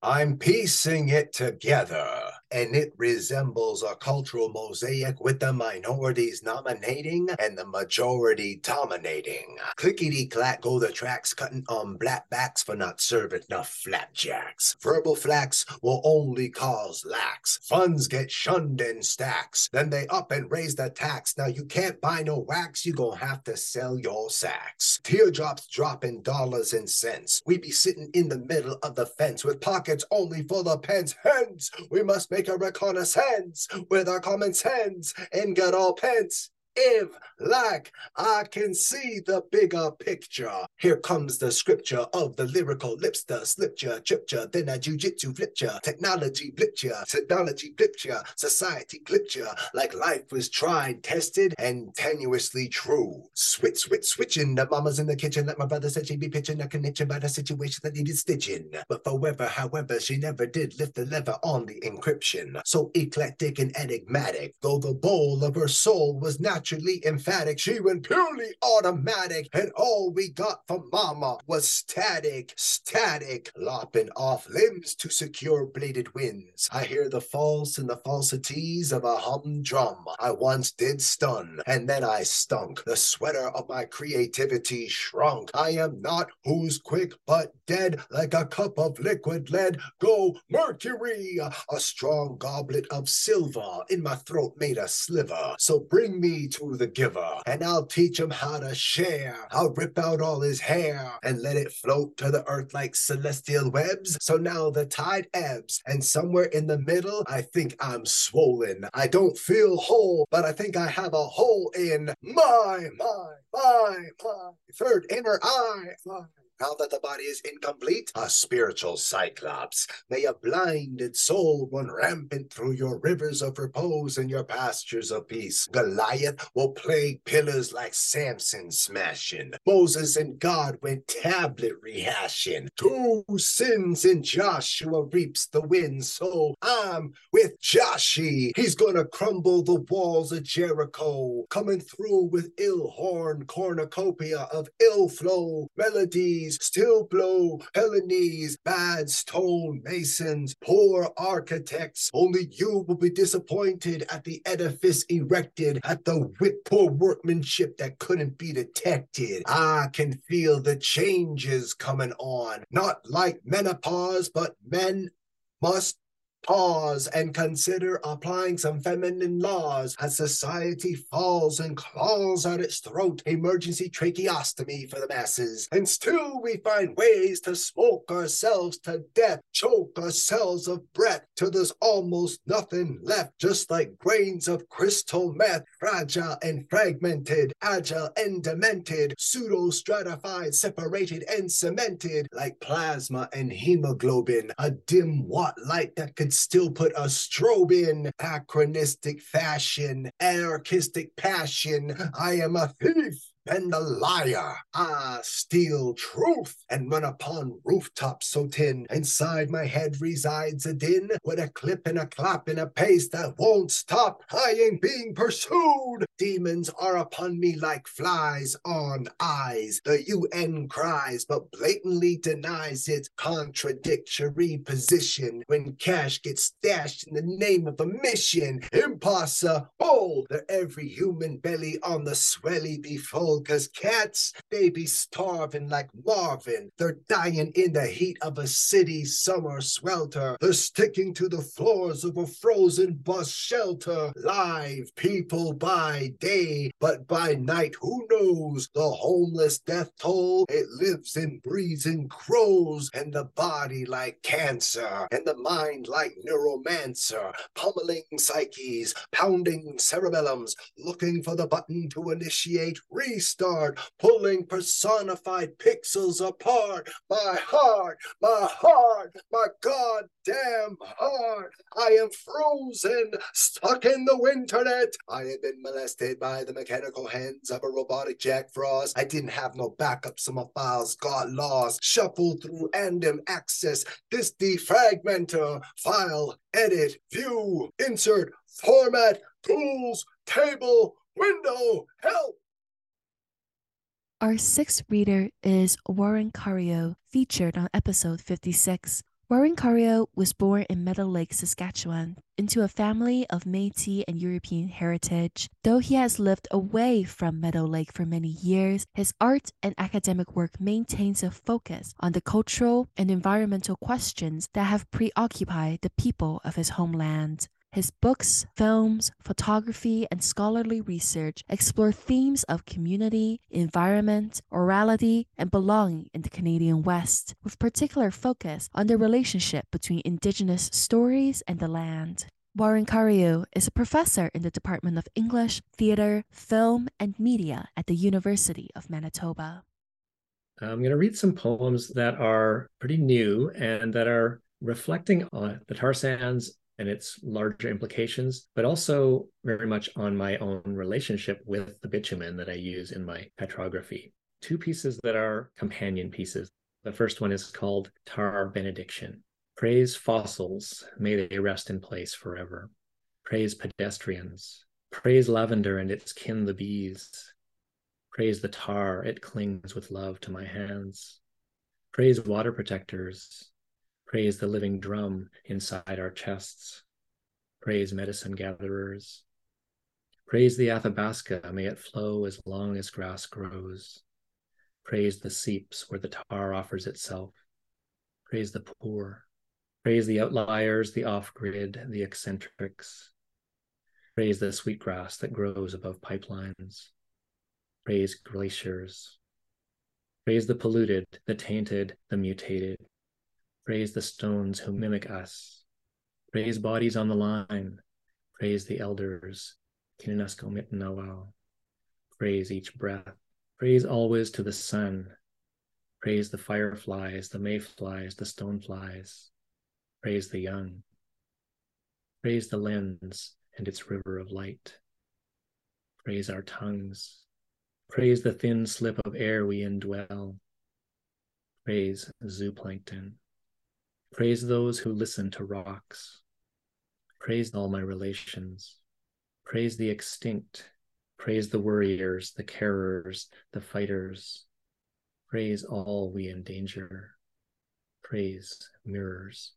I'm piecing it together and it resembles a cultural mosaic with the minorities nominating and the majority dominating. Clickety clack go the tracks cutting on black backs for not serving enough flapjacks. Verbal flax will only cause lacks. Funds get shunned in stacks. Then they up and raise the tax. Now you can't buy no wax, you gon' have to sell your sacks. Teardrops dropping dollars and cents. We be sitting in the middle of the fence with pockets only full of pence. Hence, we must make a reconnaissance with our common sense and get all pence if, like, I can see the bigger picture. Here comes the scripture of the lyrical lipster, slipture, tripture, then a jujitsu flipture, technology blipture, technology blipture, society glitcher, like life was tried, tested, and tenuously true. Switch, switch, switching. The mama's in the kitchen, like my brother said she'd be pitching a connection by the situation that needed stitching. But forever, however, she never did lift the lever on the encryption. So eclectic and enigmatic, though the bowl of her soul was natural emphatic. She went purely automatic, and all we got from Mama was static, static, lopping off limbs to secure bladed winds. I hear the false and the falsities of a humdrum. I once did stun, and then I stunk. The sweater of my creativity shrunk. I am not who's quick but dead, like a cup of liquid lead. Go Mercury, a strong goblet of silver in my throat made a sliver. So bring me to the giver, and I'll teach him how to share. I'll rip out all his hair and let it float to the earth like celestial webs. So now the tide ebbs, and somewhere in the middle, I think I'm swollen. I don't feel whole, but I think I have a hole in my, my, my, my third inner eye. My now that the body is incomplete, a spiritual cyclops. May a blinded soul run rampant through your rivers of repose and your pastures of peace. Goliath will plague pillars like Samson smashing. Moses and God went tablet rehashing. Two sins in Joshua reaps the wind, so I'm with Joshi. He's gonna crumble the walls of Jericho, coming through with ill horn cornucopia of ill flow melodies still blow Hellenese, bad stone masons, poor architects. Only you will be disappointed at the edifice erected, at the whip poor workmanship that couldn't be detected. I can feel the changes coming on, not like menopause, but men must pause and consider applying some feminine laws as society falls and claws at its throat emergency tracheostomy for the masses. And still we find ways to smoke ourselves to death, choke ourselves of breath till there's almost nothing left, just like grains of crystal meth, fragile and fragmented, agile and demented, pseudo stratified, separated and cemented, like plasma and hemoglobin, a dim watt light that could still put a strobe in anachronistic fashion, anarchistic passion. I am a thief and the liar. ah, steal truth and run upon rooftops so tin. Inside my head resides a din with a clip and a clap and a pace that won't stop. I ain't being pursued. Demons are upon me like flies on eyes. The UN cries, but blatantly denies its contradictory position when cash gets stashed in the name of a mission. Impossible that every human belly on the swelly be full cause cats, they be starving like Marvin. They're dying in the heat of a city summer swelter. They're sticking to the floors of a frozen bus shelter. Live people by day, but by night, who knows? The homeless death toll, it lives and breathes and crows, and the body like cancer, and the mind like neuromancer, pummeling psyches, pounding cerebellums, looking for the button to initiate reset restart, pulling personified pixels apart. My heart, my heart, my goddamn heart. I am frozen, stuck in the winternet. I have been molested by the mechanical hands of a robotic Jack Frost. I didn't have no backup, so my files got lost. Shuffled through random access. This defragmenter, file, edit, view, insert, format, tools, table, window, help. Our sixth reader is Warren Cariou, featured on episode 56. Warren Cariou was born in Meadow Lake, Saskatchewan, into a family of Metis and European heritage. Though he has lived away from Meadow Lake for many years, his art and academic work maintains a focus on the cultural and environmental questions that have preoccupied the people of his homeland. His books, films, photography, and scholarly research explore themes of community, environment, orality, and belonging in the Canadian West, with particular focus on the relationship between Indigenous stories and the land. Warren Cariou is a professor in the Department of English, Theatre, Film, and Media at the University of Manitoba. I'm going to read some poems that are pretty new and that are reflecting on the tar sands and its larger implications, but also very much on my own relationship with the bitumen that I use in my petrography. Two pieces that are companion pieces. The first one is called Tar Benediction. Praise fossils, may they rest in place forever. Praise pedestrians. Praise lavender and its kin, the bees. Praise the tar, it clings with love to my hands. Praise water protectors, Praise the living drum inside our chests. Praise medicine gatherers. Praise the Athabasca, may it flow as long as grass grows. Praise the seeps where the tar offers itself. Praise the poor. Praise the outliers, the off grid, the eccentrics. Praise the sweetgrass that grows above pipelines. Praise glaciers. Praise the polluted, the tainted, the mutated. Praise the stones who mimic us. Praise bodies on the line. Praise the elders. Praise each breath. Praise always to the sun. Praise the fireflies, the mayflies, the stoneflies. Praise the young. Praise the lens and its river of light. Praise our tongues. Praise the thin slip of air we indwell. Praise zooplankton. Praise those who listen to rocks. Praise all my relations. Praise the extinct. Praise the worriers, the carers, the fighters. Praise all we endanger. Praise mirrors.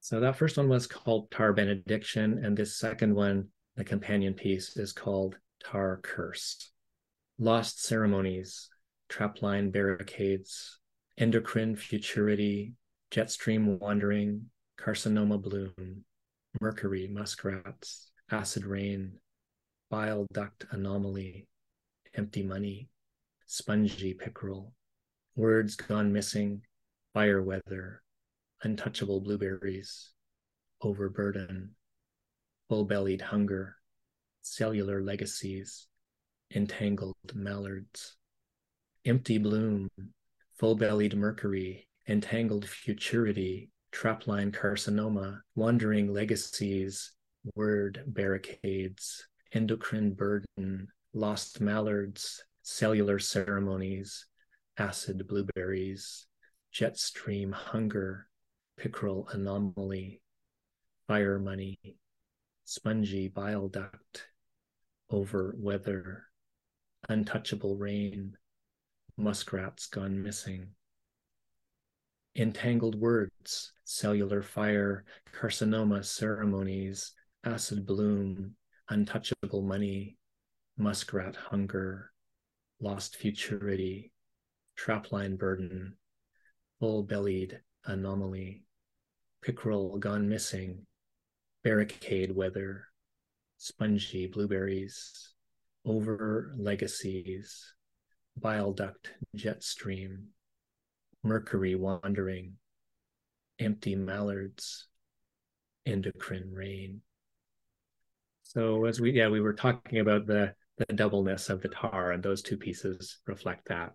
So that first one was called Tar Benediction, and this second one, the companion piece, is called Tar Curse. Lost ceremonies, trapline barricades, endocrine futurity, Jetstream wandering, carcinoma bloom, mercury muskrats, acid rain, bile duct anomaly, empty money, spongy pickerel, words gone missing, fire weather, untouchable blueberries, overburden, full bellied hunger, cellular legacies, entangled mallards, empty bloom, full bellied mercury, entangled futurity, trapline carcinoma, wandering legacies, word barricades, endocrine burden, lost mallards, cellular ceremonies, acid blueberries, jet stream hunger, pickerel anomaly, fire money, spongy bile duct, over weather, untouchable rain, muskrats gone missing entangled words, cellular fire, carcinoma ceremonies, acid bloom, untouchable money, muskrat hunger, lost futurity, trapline burden, full bellied anomaly, pickerel gone missing, barricade weather, spongy blueberries, over legacies, bile duct jet stream, Mercury wandering, empty mallards, endocrine rain. So as we yeah we were talking about the the doubleness of the tar, and those two pieces reflect that.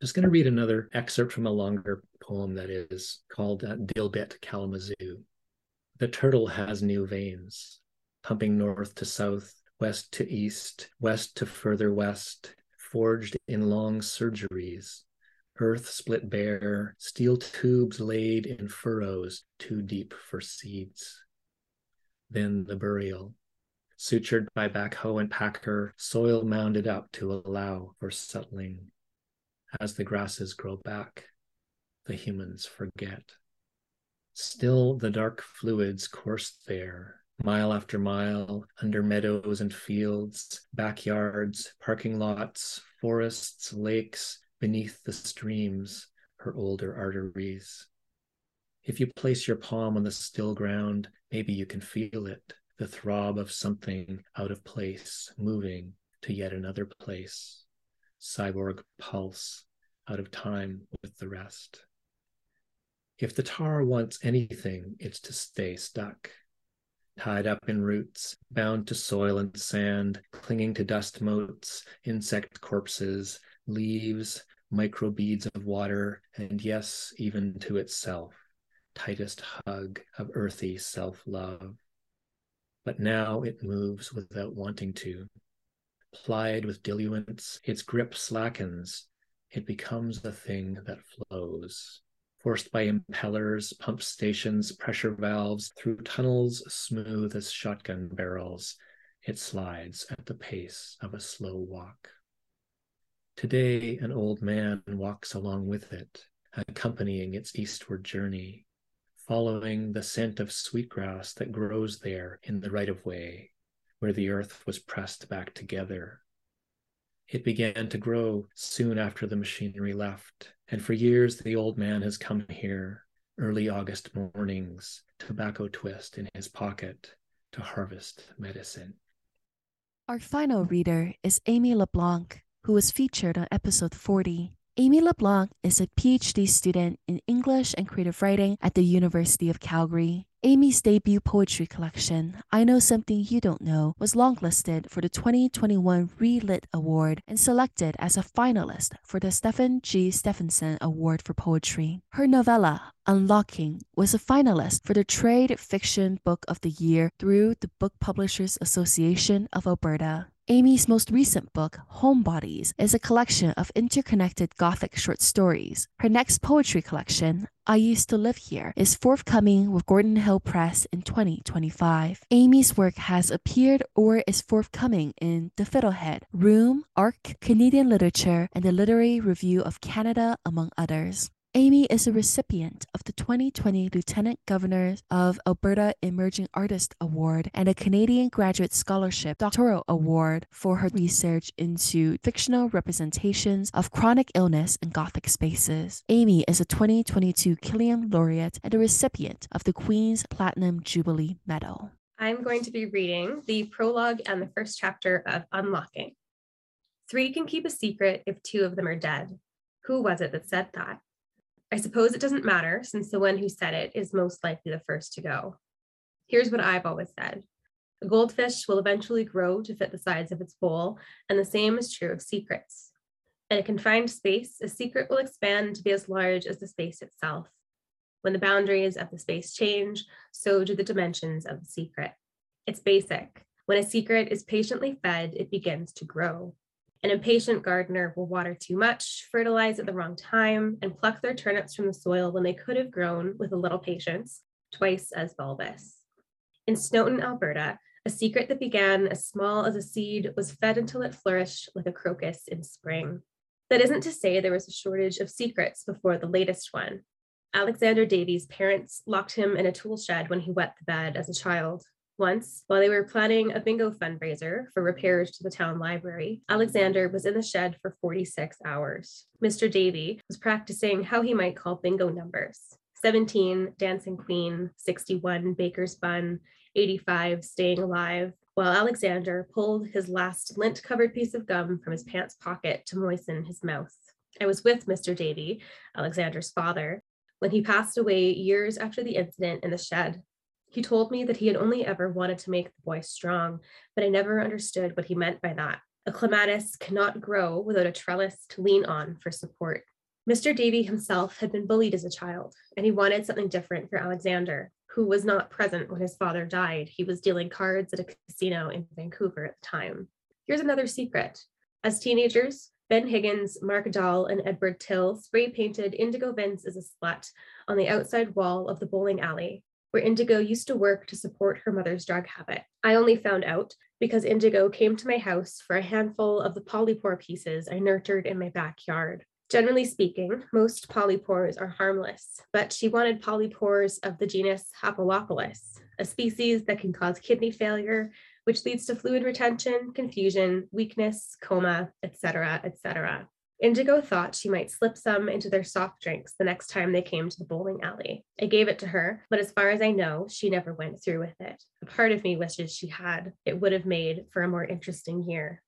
Just going to read another excerpt from a longer poem that is called uh, Dilbit Kalamazoo. The turtle has new veins, pumping north to south, west to east, west to further west, forged in long surgeries, earth split bare, steel tubes laid in furrows too deep for seeds. Then the burial, sutured by backhoe and packer, soil mounded up to allow for settling. As the grasses grow back, the humans forget. Still, the dark fluids course there, mile after mile, under meadows and fields, backyards, parking lots, forests, lakes, beneath the streams, her older arteries. If you place your palm on the still ground, maybe you can feel it, the throb of something out of place, moving to yet another place. Cyborg pulse, out of time with the rest. If the tar wants anything, it's to stay stuck, tied up in roots, bound to soil and sand, clinging to dust motes, insect corpses, leaves, microbeads of water, and yes, even to itself, tightest hug of earthy self love. But now it moves without wanting to. Plied with diluents, its grip slackens. It becomes a thing that flows forced by impellers, pump stations, pressure valves, through tunnels smooth as shotgun barrels, it slides at the pace of a slow walk. Today, an old man walks along with it, accompanying its eastward journey, following the scent of sweetgrass that grows there in the right of way, where the earth was pressed back together it began to grow soon after the machinery left, and for years the old man has come here, early August mornings, tobacco twist in his pocket, to harvest medicine. Our final reader is Amy LeBlanc, who was featured on episode 40. Amy LeBlanc is a PhD student in English and creative writing at the University of Calgary. Amy's debut poetry collection, I Know Something You Don't Know, was longlisted for the 2021 Relit Award and selected as a finalist for the Stephan G. Stephansson Award for Poetry. Her novella, Unlocking, was a finalist for the Trade Fiction Book of the Year through the Book Publishers Association of Alberta. Amy's most recent book, Homebodies, is a collection of interconnected Gothic short stories. Her next poetry collection, I Used to Live Here, is forthcoming with Gordon Hill Press in 2025. Amy's work has appeared or is forthcoming in The Fiddlehead, Room, Arc, Canadian Literature, and the Literary Review of Canada, among others. Amy is a recipient of the 2020 Lieutenant Governor of Alberta Emerging Artist Award and a Canadian Graduate Scholarship Doctoral Award for her research into fictional representations of chronic illness in Gothic spaces. Amy is a 2022 Killam Laureate and a recipient of the Queen's Platinum Jubilee Medal. I'm going to be reading the prologue and the first chapter of Unlocking. Three can keep a secret if two of them are dead. Who was it that said that? I suppose it doesn't matter since the one who said it is most likely the first to go. Here's what I've always said a goldfish will eventually grow to fit the size of its bowl, and the same is true of secrets. In a confined space, a secret will expand to be as large as the space itself. When the boundaries of the space change, so do the dimensions of the secret. It's basic. When a secret is patiently fed, it begins to grow. An impatient gardener will water too much, fertilize at the wrong time, and pluck their turnips from the soil when they could have grown, with a little patience, twice as bulbous. In Snowton, Alberta, a secret that began as small as a seed was fed until it flourished like a crocus in spring. That isn't to say there was a shortage of secrets before the latest one. Alexander Davies' parents locked him in a tool shed when he wet the bed as a child, once, while they were planning a bingo fundraiser for repairs to the town library, Alexander was in the shed for 46 hours. Mr. Davy was practicing how he might call bingo numbers 17, Dancing Queen, 61, Baker's Bun, 85, Staying Alive, while Alexander pulled his last lint covered piece of gum from his pants pocket to moisten his mouth. I was with Mr. Davy, Alexander's father, when he passed away years after the incident in the shed He told me that he had only ever wanted to make the boy strong, but I never understood what he meant by that. A clematis cannot grow without a trellis to lean on for support. Mr. Davy himself had been bullied as a child, and he wanted something different for Alexander, who was not present when his father died. He was dealing cards at a casino in Vancouver at the time. Here's another secret. As teenagers, Ben Higgins, Mark Dahl, and Edward Till spray painted Indigo Vince as a slut on the outside wall of the bowling alley, where Indigo used to work to support her mother's drug habit. I only found out because Indigo came to my house for a handful of the polypore pieces I nurtured in my backyard. Generally speaking, most polypores are harmless, but she wanted polypores of the genus Hapalopilus, a species that can cause kidney failure, which leads to fluid retention, confusion, weakness, coma, etc., etc. Indigo thought she might slip some into their soft drinks the next time they came to the bowling alley. I gave it to her, but as far as I know, she never went through with it. A part of me wishes she had. It would have made for a more interesting year.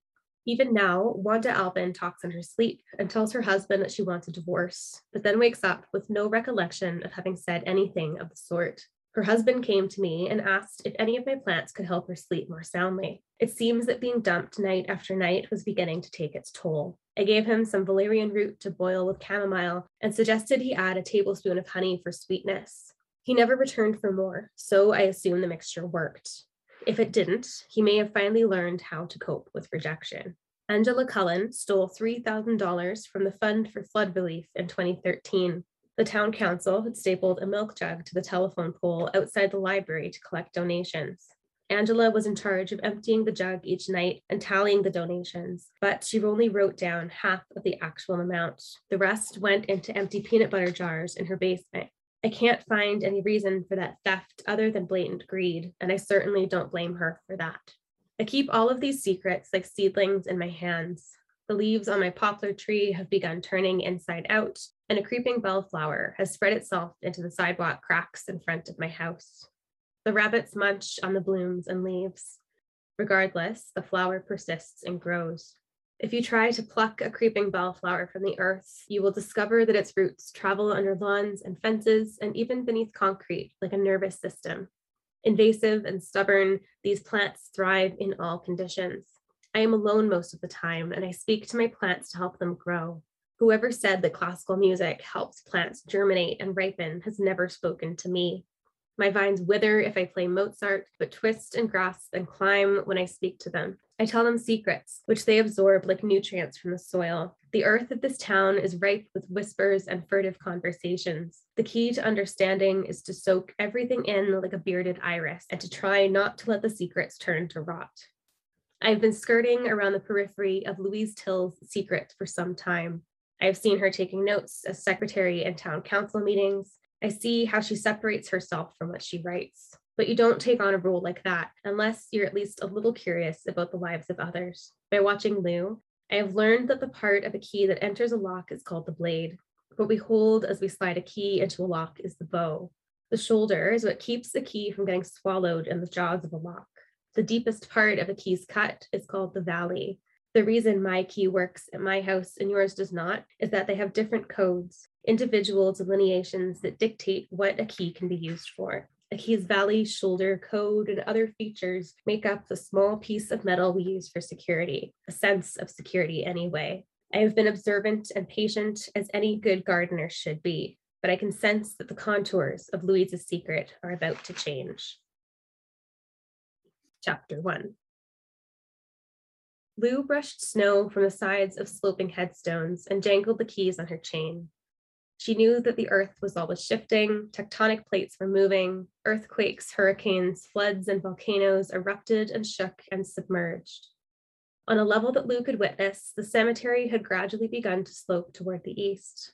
Even now, Wanda Albin talks in her sleep and tells her husband that she wants a divorce, but then wakes up with no recollection of having said anything of the sort. Her husband came to me and asked if any of my plants could help her sleep more soundly. It seems that being dumped night after night was beginning to take its toll. I gave him some valerian root to boil with chamomile and suggested he add a tablespoon of honey for sweetness. He never returned for more, so I assume the mixture worked. If it didn't, he may have finally learned how to cope with rejection. Angela Cullen stole $3,000 from the Fund for Flood Relief in 2013. The town council had stapled a milk jug to the telephone pole outside the library to collect donations. Angela was in charge of emptying the jug each night and tallying the donations, but she only wrote down half of the actual amount. The rest went into empty peanut butter jars in her basement. I can't find any reason for that theft other than blatant greed, and I certainly don't blame her for that. I keep all of these secrets like seedlings in my hands. The leaves on my poplar tree have begun turning inside out, and a creeping bellflower has spread itself into the sidewalk cracks in front of my house. The rabbits munch on the blooms and leaves. Regardless, the flower persists and grows. If you try to pluck a creeping bellflower from the earth, you will discover that its roots travel under lawns and fences and even beneath concrete like a nervous system. Invasive and stubborn, these plants thrive in all conditions. I am alone most of the time, and I speak to my plants to help them grow. Whoever said that classical music helps plants germinate and ripen has never spoken to me. My vines wither if I play Mozart, but twist and grasp and climb when I speak to them. I tell them secrets, which they absorb like nutrients from the soil. The earth of this town is ripe with whispers and furtive conversations. The key to understanding is to soak everything in like a bearded iris and to try not to let the secrets turn to rot. I've been skirting around the periphery of Louise Till's secret for some time. I've seen her taking notes as secretary in town council meetings, I see how she separates herself from what she writes. But you don't take on a role like that unless you're at least a little curious about the lives of others. By watching Lou, I have learned that the part of a key that enters a lock is called the blade. What we hold as we slide a key into a lock is the bow. The shoulder is what keeps the key from getting swallowed in the jaws of a lock. The deepest part of a key's cut is called the valley. The reason my key works at my house and yours does not is that they have different codes individual delineations that dictate what a key can be used for. A key's valley, shoulder, code, and other features make up the small piece of metal we use for security, a sense of security anyway. I have been observant and patient as any good gardener should be, but I can sense that the contours of Louise's secret are about to change. Chapter 1 Lou brushed snow from the sides of sloping headstones and jangled the keys on her chain. She knew that the earth was always shifting, tectonic plates were moving, earthquakes, hurricanes, floods, and volcanoes erupted and shook and submerged. On a level that Lou could witness, the cemetery had gradually begun to slope toward the east.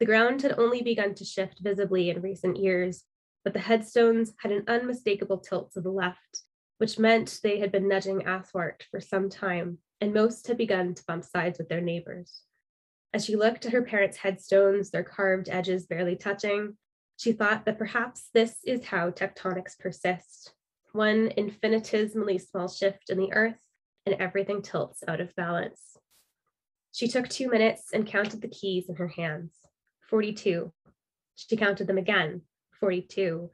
The ground had only begun to shift visibly in recent years, but the headstones had an unmistakable tilt to the left, which meant they had been nudging athwart for some time, and most had begun to bump sides with their neighbors. As she looked at her parents' headstones, their carved edges barely touching, she thought that perhaps this is how tectonics persist one infinitesimally small shift in the earth, and everything tilts out of balance. She took two minutes and counted the keys in her hands 42. She counted them again 42.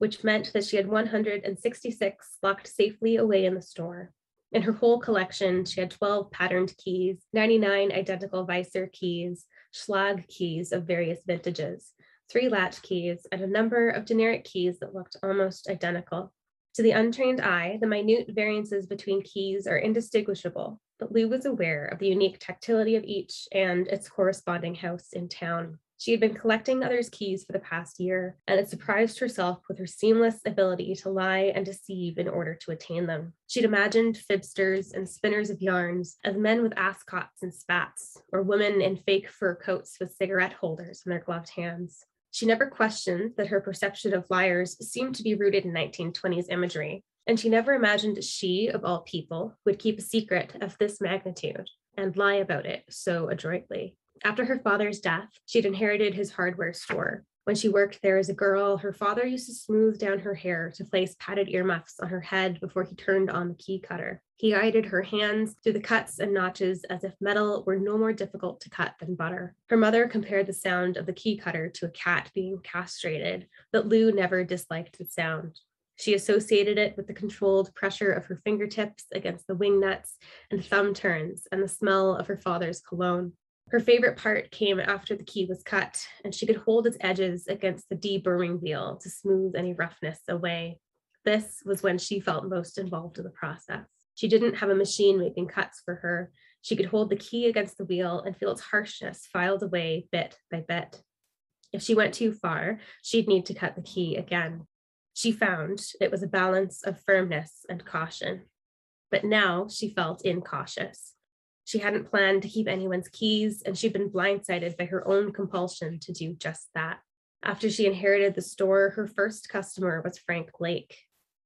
Which meant that she had 166 locked safely away in the store. In her whole collection, she had 12 patterned keys, 99 identical Weiser keys, Schlage keys of various vintages, three latch keys, and a number of generic keys that looked almost identical. To the untrained eye, the minute variances between keys are indistinguishable, but Lou was aware of the unique tactility of each and its corresponding house in town. She had been collecting others' keys for the past year and had surprised herself with her seamless ability to lie and deceive in order to attain them. She'd imagined fibsters and spinners of yarns as men with ascots and spats, or women in fake fur coats with cigarette holders in their gloved hands. She never questioned that her perception of liars seemed to be rooted in 1920s imagery, and she never imagined she, of all people, would keep a secret of this magnitude and lie about it so adroitly. After her father's death, she'd inherited his hardware store. When she worked there as a girl, her father used to smooth down her hair to place padded earmuffs on her head before he turned on the key cutter. He guided her hands through the cuts and notches as if metal were no more difficult to cut than butter. Her mother compared the sound of the key cutter to a cat being castrated, but Lou never disliked the sound. She associated it with the controlled pressure of her fingertips against the wing nuts and thumb turns and the smell of her father's cologne. Her favorite part came after the key was cut, and she could hold its edges against the deburring wheel to smooth any roughness away. This was when she felt most involved in the process. She didn't have a machine making cuts for her. She could hold the key against the wheel and feel its harshness filed away bit by bit. If she went too far, she'd need to cut the key again. She found it was a balance of firmness and caution. But now she felt incautious. She hadn't planned to keep anyone's keys, and she'd been blindsided by her own compulsion to do just that. After she inherited the store, her first customer was Frank Blake,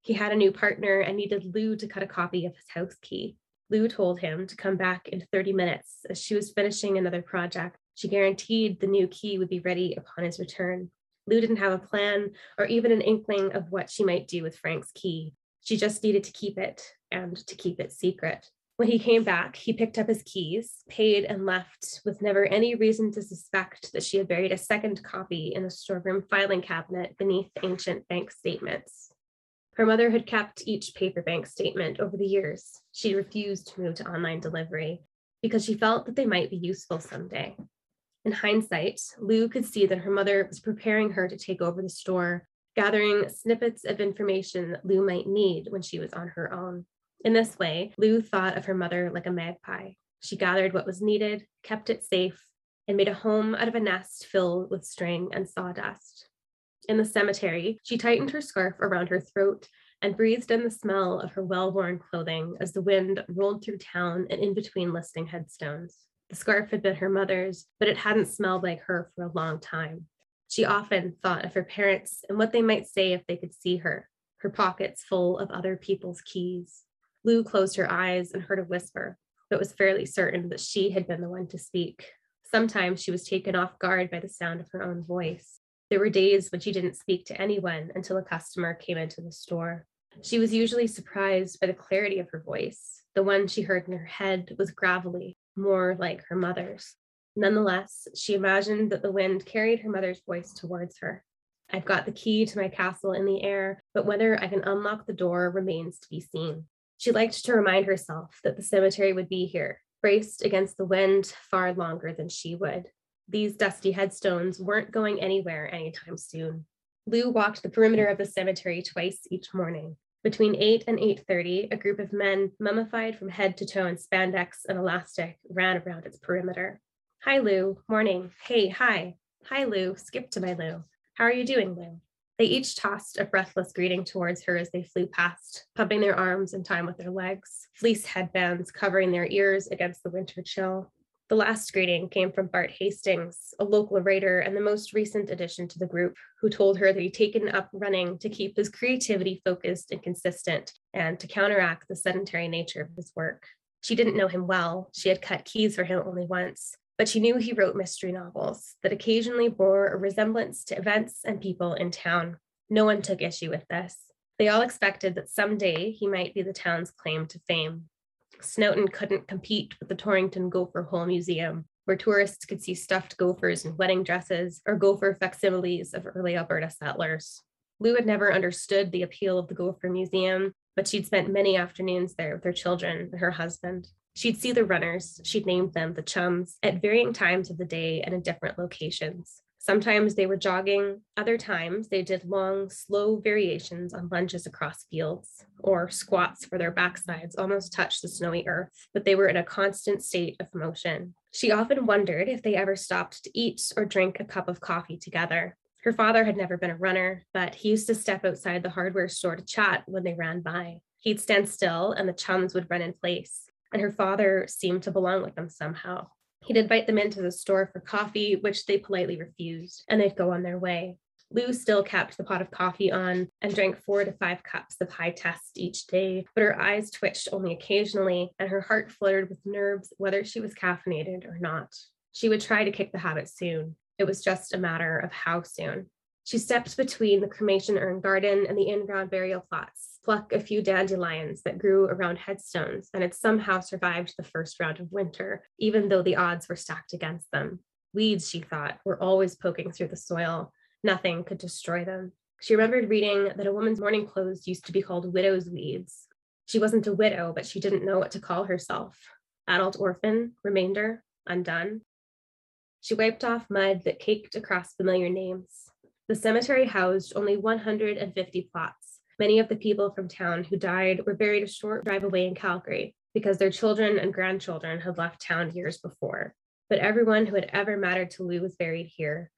he had a new partner and needed Lou to cut a copy of his house key. Lou told him to come back in 30 minutes as she was finishing another project. She guaranteed the new key would be ready upon his return. Lou didn't have a plan or even an inkling of what she might do with Frank's key. She just needed to keep it and to keep it secret. When he came back, he picked up his keys, paid, and left with never any reason to suspect that she had buried a second copy in a storeroom filing cabinet beneath ancient bank statements. Her mother had kept each paper bank statement over the years. She refused to move to online delivery because she felt that they might be useful someday. In hindsight, Lou could see that her mother was preparing her to take over the store, gathering snippets of information that Lou might need when she was on her own. In this way, Lou thought of her mother like a magpie. She gathered what was needed, kept it safe, and made a home out of a nest filled with string and sawdust. In the cemetery, she tightened her scarf around her throat and breathed in the smell of her well worn clothing as the wind rolled through town and in between listing headstones. The scarf had been her mother's, but it hadn't smelled like her for a long time. She often thought of her parents and what they might say if they could see her, her pockets full of other people's keys. Lou closed her eyes and heard a whisper, but was fairly certain that she had been the one to speak. Sometimes she was taken off guard by the sound of her own voice. There were days when she didn't speak to anyone until a customer came into the store. She was usually surprised by the clarity of her voice. The one she heard in her head was gravelly, more like her mother's. Nonetheless, she imagined that the wind carried her mother's voice towards her. I've got the key to my castle in the air, but whether I can unlock the door remains to be seen. She liked to remind herself that the cemetery would be here, braced against the wind far longer than she would. These dusty headstones weren't going anywhere anytime soon. Lou walked the perimeter of the cemetery twice each morning. Between 8 and 8:30, a group of men mummified from head to toe in spandex and elastic ran around its perimeter. Hi Lou, morning. Hey, hi. Hi Lou, skip to my Lou. How are you doing, Lou? They each tossed a breathless greeting towards her as they flew past, pumping their arms in time with their legs, fleece headbands covering their ears against the winter chill. The last greeting came from Bart Hastings, a local writer and the most recent addition to the group, who told her that he'd taken up running to keep his creativity focused and consistent and to counteract the sedentary nature of his work. She didn't know him well, she had cut keys for him only once, but she knew he wrote mystery novels that occasionally bore a resemblance to events and people in town. No one took issue with this. They all expected that someday he might be the town's claim to fame. Snowton couldn't compete with the Torrington Gopher Hole Museum, where tourists could see stuffed gophers in wedding dresses or gopher facsimiles of early Alberta settlers. Lou had never understood the appeal of the Gopher Museum, but she'd spent many afternoons there with her children and her husband. She'd see the runners, she'd named them the chums, at varying times of the day and in different locations. Sometimes they were jogging, other times they did long, slow variations on lunges across fields, or squats where their backsides almost touched the snowy earth, but they were in a constant state of motion. She often wondered if they ever stopped to eat or drink a cup of coffee together. Her father had never been a runner, but he used to step outside the hardware store to chat when they ran by. He'd stand still and the chums would run in place, and her father seemed to belong with them somehow. He'd invite them into the store for coffee, which they politely refused, and they'd go on their way. Lou still kept the pot of coffee on and drank four to five cups of high test each day, but her eyes twitched only occasionally and her heart fluttered with nerves whether she was caffeinated or not. She would try to kick the habit soon. It was just a matter of how soon. She stepped between the cremation urn garden and the in ground burial plots, pluck a few dandelions that grew around headstones, and had somehow survived the first round of winter, even though the odds were stacked against them. Weeds, she thought, were always poking through the soil. Nothing could destroy them. She remembered reading that a woman's mourning clothes used to be called widow's weeds. She wasn't a widow, but she didn't know what to call herself. Adult orphan, remainder, undone. She wiped off mud that caked across familiar names. The cemetery housed only 150 plots. Many of the people from town who died were buried a short drive away in Calgary because their children and grandchildren had left town years before. But everyone who had ever mattered to Lou was buried here.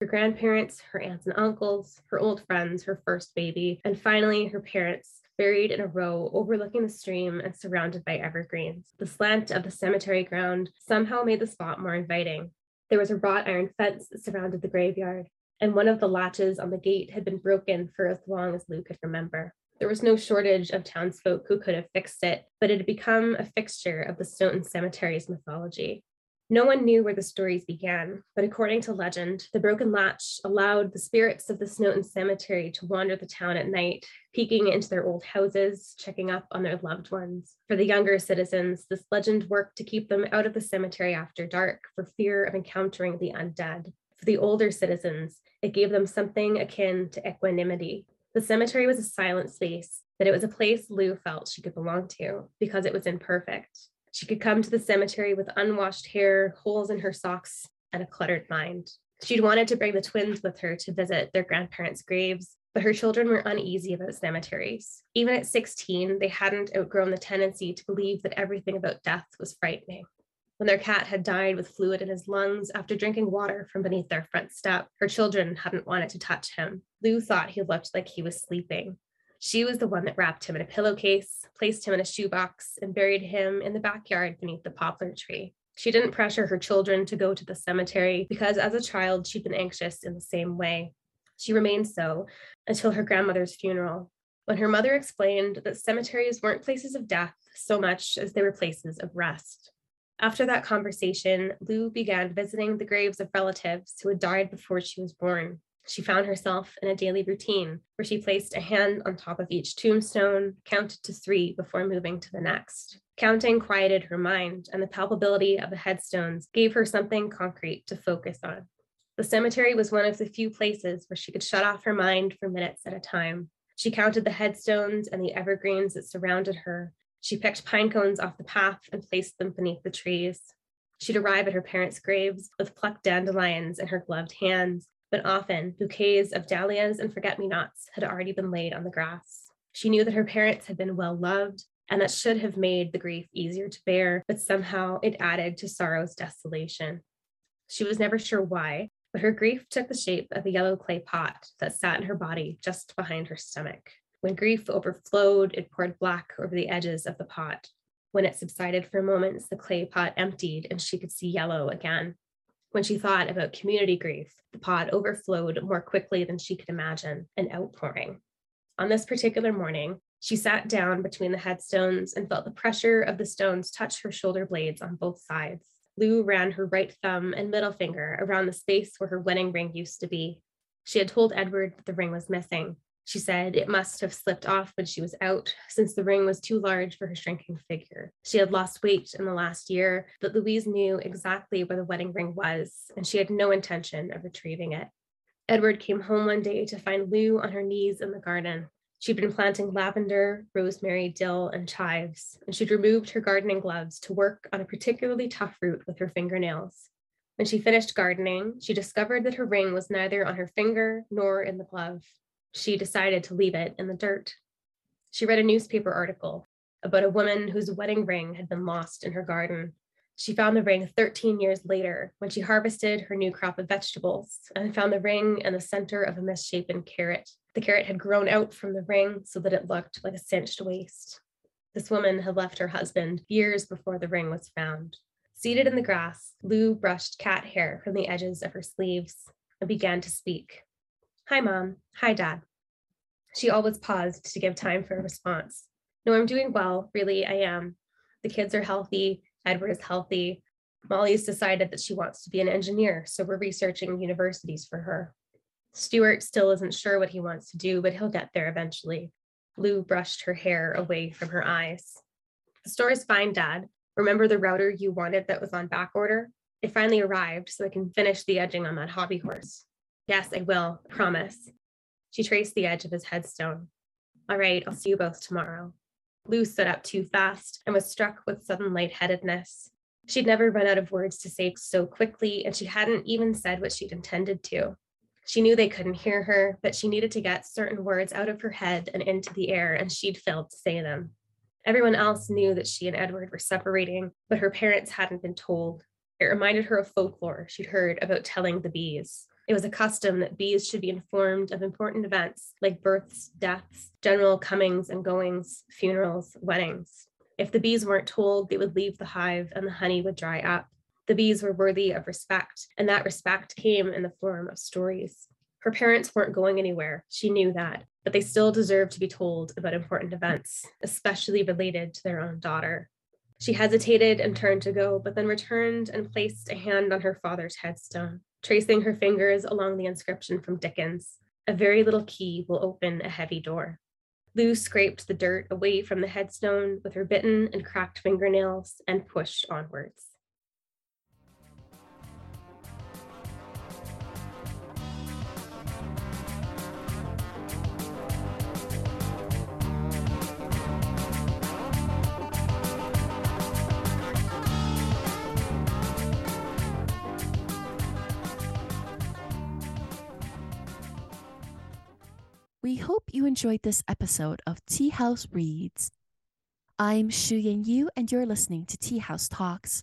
Her grandparents, her aunts and uncles, her old friends, her first baby, and finally her parents, buried in a row overlooking the stream and surrounded by evergreens. The slant of the cemetery ground somehow made the spot more inviting. There was a wrought iron fence that surrounded the graveyard, and one of the latches on the gate had been broken for as long as Lou could remember. There was no shortage of townsfolk who could have fixed it, but it had become a fixture of the Snowton Cemetery's mythology. No one knew where the stories began, but according to legend, the broken latch allowed the spirits of the Snowton Cemetery to wander the town at night, peeking into their old houses, checking up on their loved ones. For the younger citizens, this legend worked to keep them out of the cemetery after dark for fear of encountering the undead. For the older citizens, it gave them something akin to equanimity. The cemetery was a silent space, but it was a place Lou felt she could belong to because it was imperfect. She could come to the cemetery with unwashed hair, holes in her socks, and a cluttered mind. She'd wanted to bring the twins with her to visit their grandparents' graves, but her children were uneasy about cemeteries. Even at 16, they hadn't outgrown the tendency to believe that everything about death was frightening. When their cat had died with fluid in his lungs after drinking water from beneath their front step, her children hadn't wanted to touch him. Lou thought he looked like he was sleeping. She was the one that wrapped him in a pillowcase, placed him in a shoebox, and buried him in the backyard beneath the poplar tree. She didn't pressure her children to go to the cemetery because as a child, she'd been anxious in the same way. She remained so until her grandmother's funeral, when her mother explained that cemeteries weren't places of death so much as they were places of rest. After that conversation, Lou began visiting the graves of relatives who had died before she was born. She found herself in a daily routine where she placed a hand on top of each tombstone, counted to three before moving to the next. Counting quieted her mind, and the palpability of the headstones gave her something concrete to focus on. The cemetery was one of the few places where she could shut off her mind for minutes at a time. She counted the headstones and the evergreens that surrounded her she picked pine cones off the path and placed them beneath the trees. She'd arrive at her parents' graves with plucked dandelions in her gloved hands, but often bouquets of dahlias and forget me nots had already been laid on the grass. She knew that her parents had been well loved, and that should have made the grief easier to bear, but somehow it added to sorrow's desolation. She was never sure why, but her grief took the shape of a yellow clay pot that sat in her body just behind her stomach. When grief overflowed, it poured black over the edges of the pot. When it subsided for moments, the clay pot emptied and she could see yellow again. When she thought about community grief, the pot overflowed more quickly than she could imagine, an outpouring. On this particular morning, she sat down between the headstones and felt the pressure of the stones touch her shoulder blades on both sides. Lou ran her right thumb and middle finger around the space where her wedding ring used to be. She had told Edward that the ring was missing, she said it must have slipped off when she was out, since the ring was too large for her shrinking figure. She had lost weight in the last year, but Louise knew exactly where the wedding ring was, and she had no intention of retrieving it. Edward came home one day to find Lou on her knees in the garden. She'd been planting lavender, rosemary, dill, and chives, and she'd removed her gardening gloves to work on a particularly tough root with her fingernails. When she finished gardening, she discovered that her ring was neither on her finger nor in the glove. She decided to leave it in the dirt. She read a newspaper article about a woman whose wedding ring had been lost in her garden. She found the ring 13 years later when she harvested her new crop of vegetables and found the ring in the center of a misshapen carrot. The carrot had grown out from the ring so that it looked like a cinched waist. This woman had left her husband years before the ring was found. Seated in the grass, Lou brushed cat hair from the edges of her sleeves and began to speak. Hi, Mom. Hi, Dad. She always paused to give time for a response. No, I'm doing well. Really, I am. The kids are healthy. Edward is healthy. Molly's decided that she wants to be an engineer, so we're researching universities for her. Stuart still isn't sure what he wants to do, but he'll get there eventually. Lou brushed her hair away from her eyes. The store is fine, Dad. Remember the router you wanted that was on back order? It finally arrived, so I can finish the edging on that hobby horse. Yes, I will, promise. She traced the edge of his headstone. All right, I'll see you both tomorrow. Lou stood up too fast and was struck with sudden lightheadedness. She'd never run out of words to say so quickly, and she hadn't even said what she'd intended to. She knew they couldn't hear her, but she needed to get certain words out of her head and into the air, and she'd failed to say them. Everyone else knew that she and Edward were separating, but her parents hadn't been told. It reminded her of folklore she'd heard about telling the bees. It was a custom that bees should be informed of important events like births, deaths, general comings and goings, funerals, weddings. If the bees weren't told, they would leave the hive and the honey would dry up. The bees were worthy of respect, and that respect came in the form of stories. Her parents weren't going anywhere, she knew that, but they still deserved to be told about important events, especially related to their own daughter. She hesitated and turned to go, but then returned and placed a hand on her father's headstone tracing her fingers along the inscription from Dickens. A very little key will open a heavy door. Lou scraped the dirt away from the headstone with her bitten and cracked fingernails and pushed onwards. We hope you enjoyed this episode of TIA House Reads. I'm Shuyin Yu, and you're listening to TIA House Talks.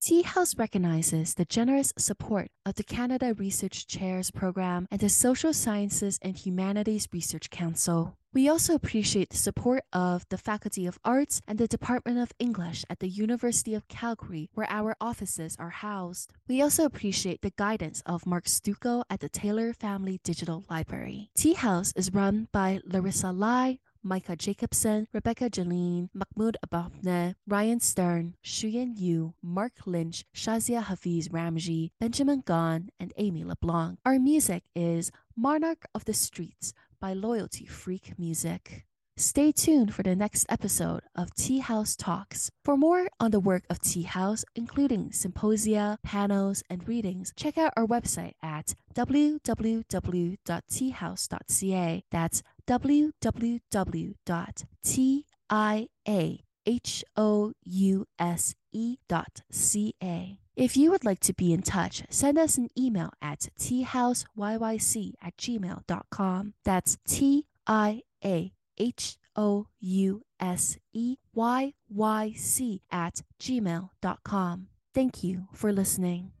TIA House recognizes the generous support of the Canada Research Chairs Program and the Social Sciences and Humanities Research Council. We also appreciate the support of the Faculty of Arts and the Department of English at the University of Calgary, where our offices are housed. We also appreciate the guidance of Mark Stuko at the Taylor Family Digital Library. TIA House is run by Larissa Lai, Micah Jacobson, Rebecca Jeline, Mahmoud Ababne, Ryan Stern, Shuyan Yu, Mark Lynch, Shazia Hafiz Ramji, Benjamin Gahn, and Amy LeBlanc. Our music is Monarch of the Streets by Loyalty Freak Music. Stay tuned for the next episode of TIA House Talks. For more on the work of TIA House, including symposia, panels, and readings, check out our website at www.tiahouse.ca. That's www.tiahouse.ca. If you would like to be in touch, send us an email at tiahouseyyc at gmail.com. That's T I A H O U S E Y Y C at gmail.com. Thank you for listening.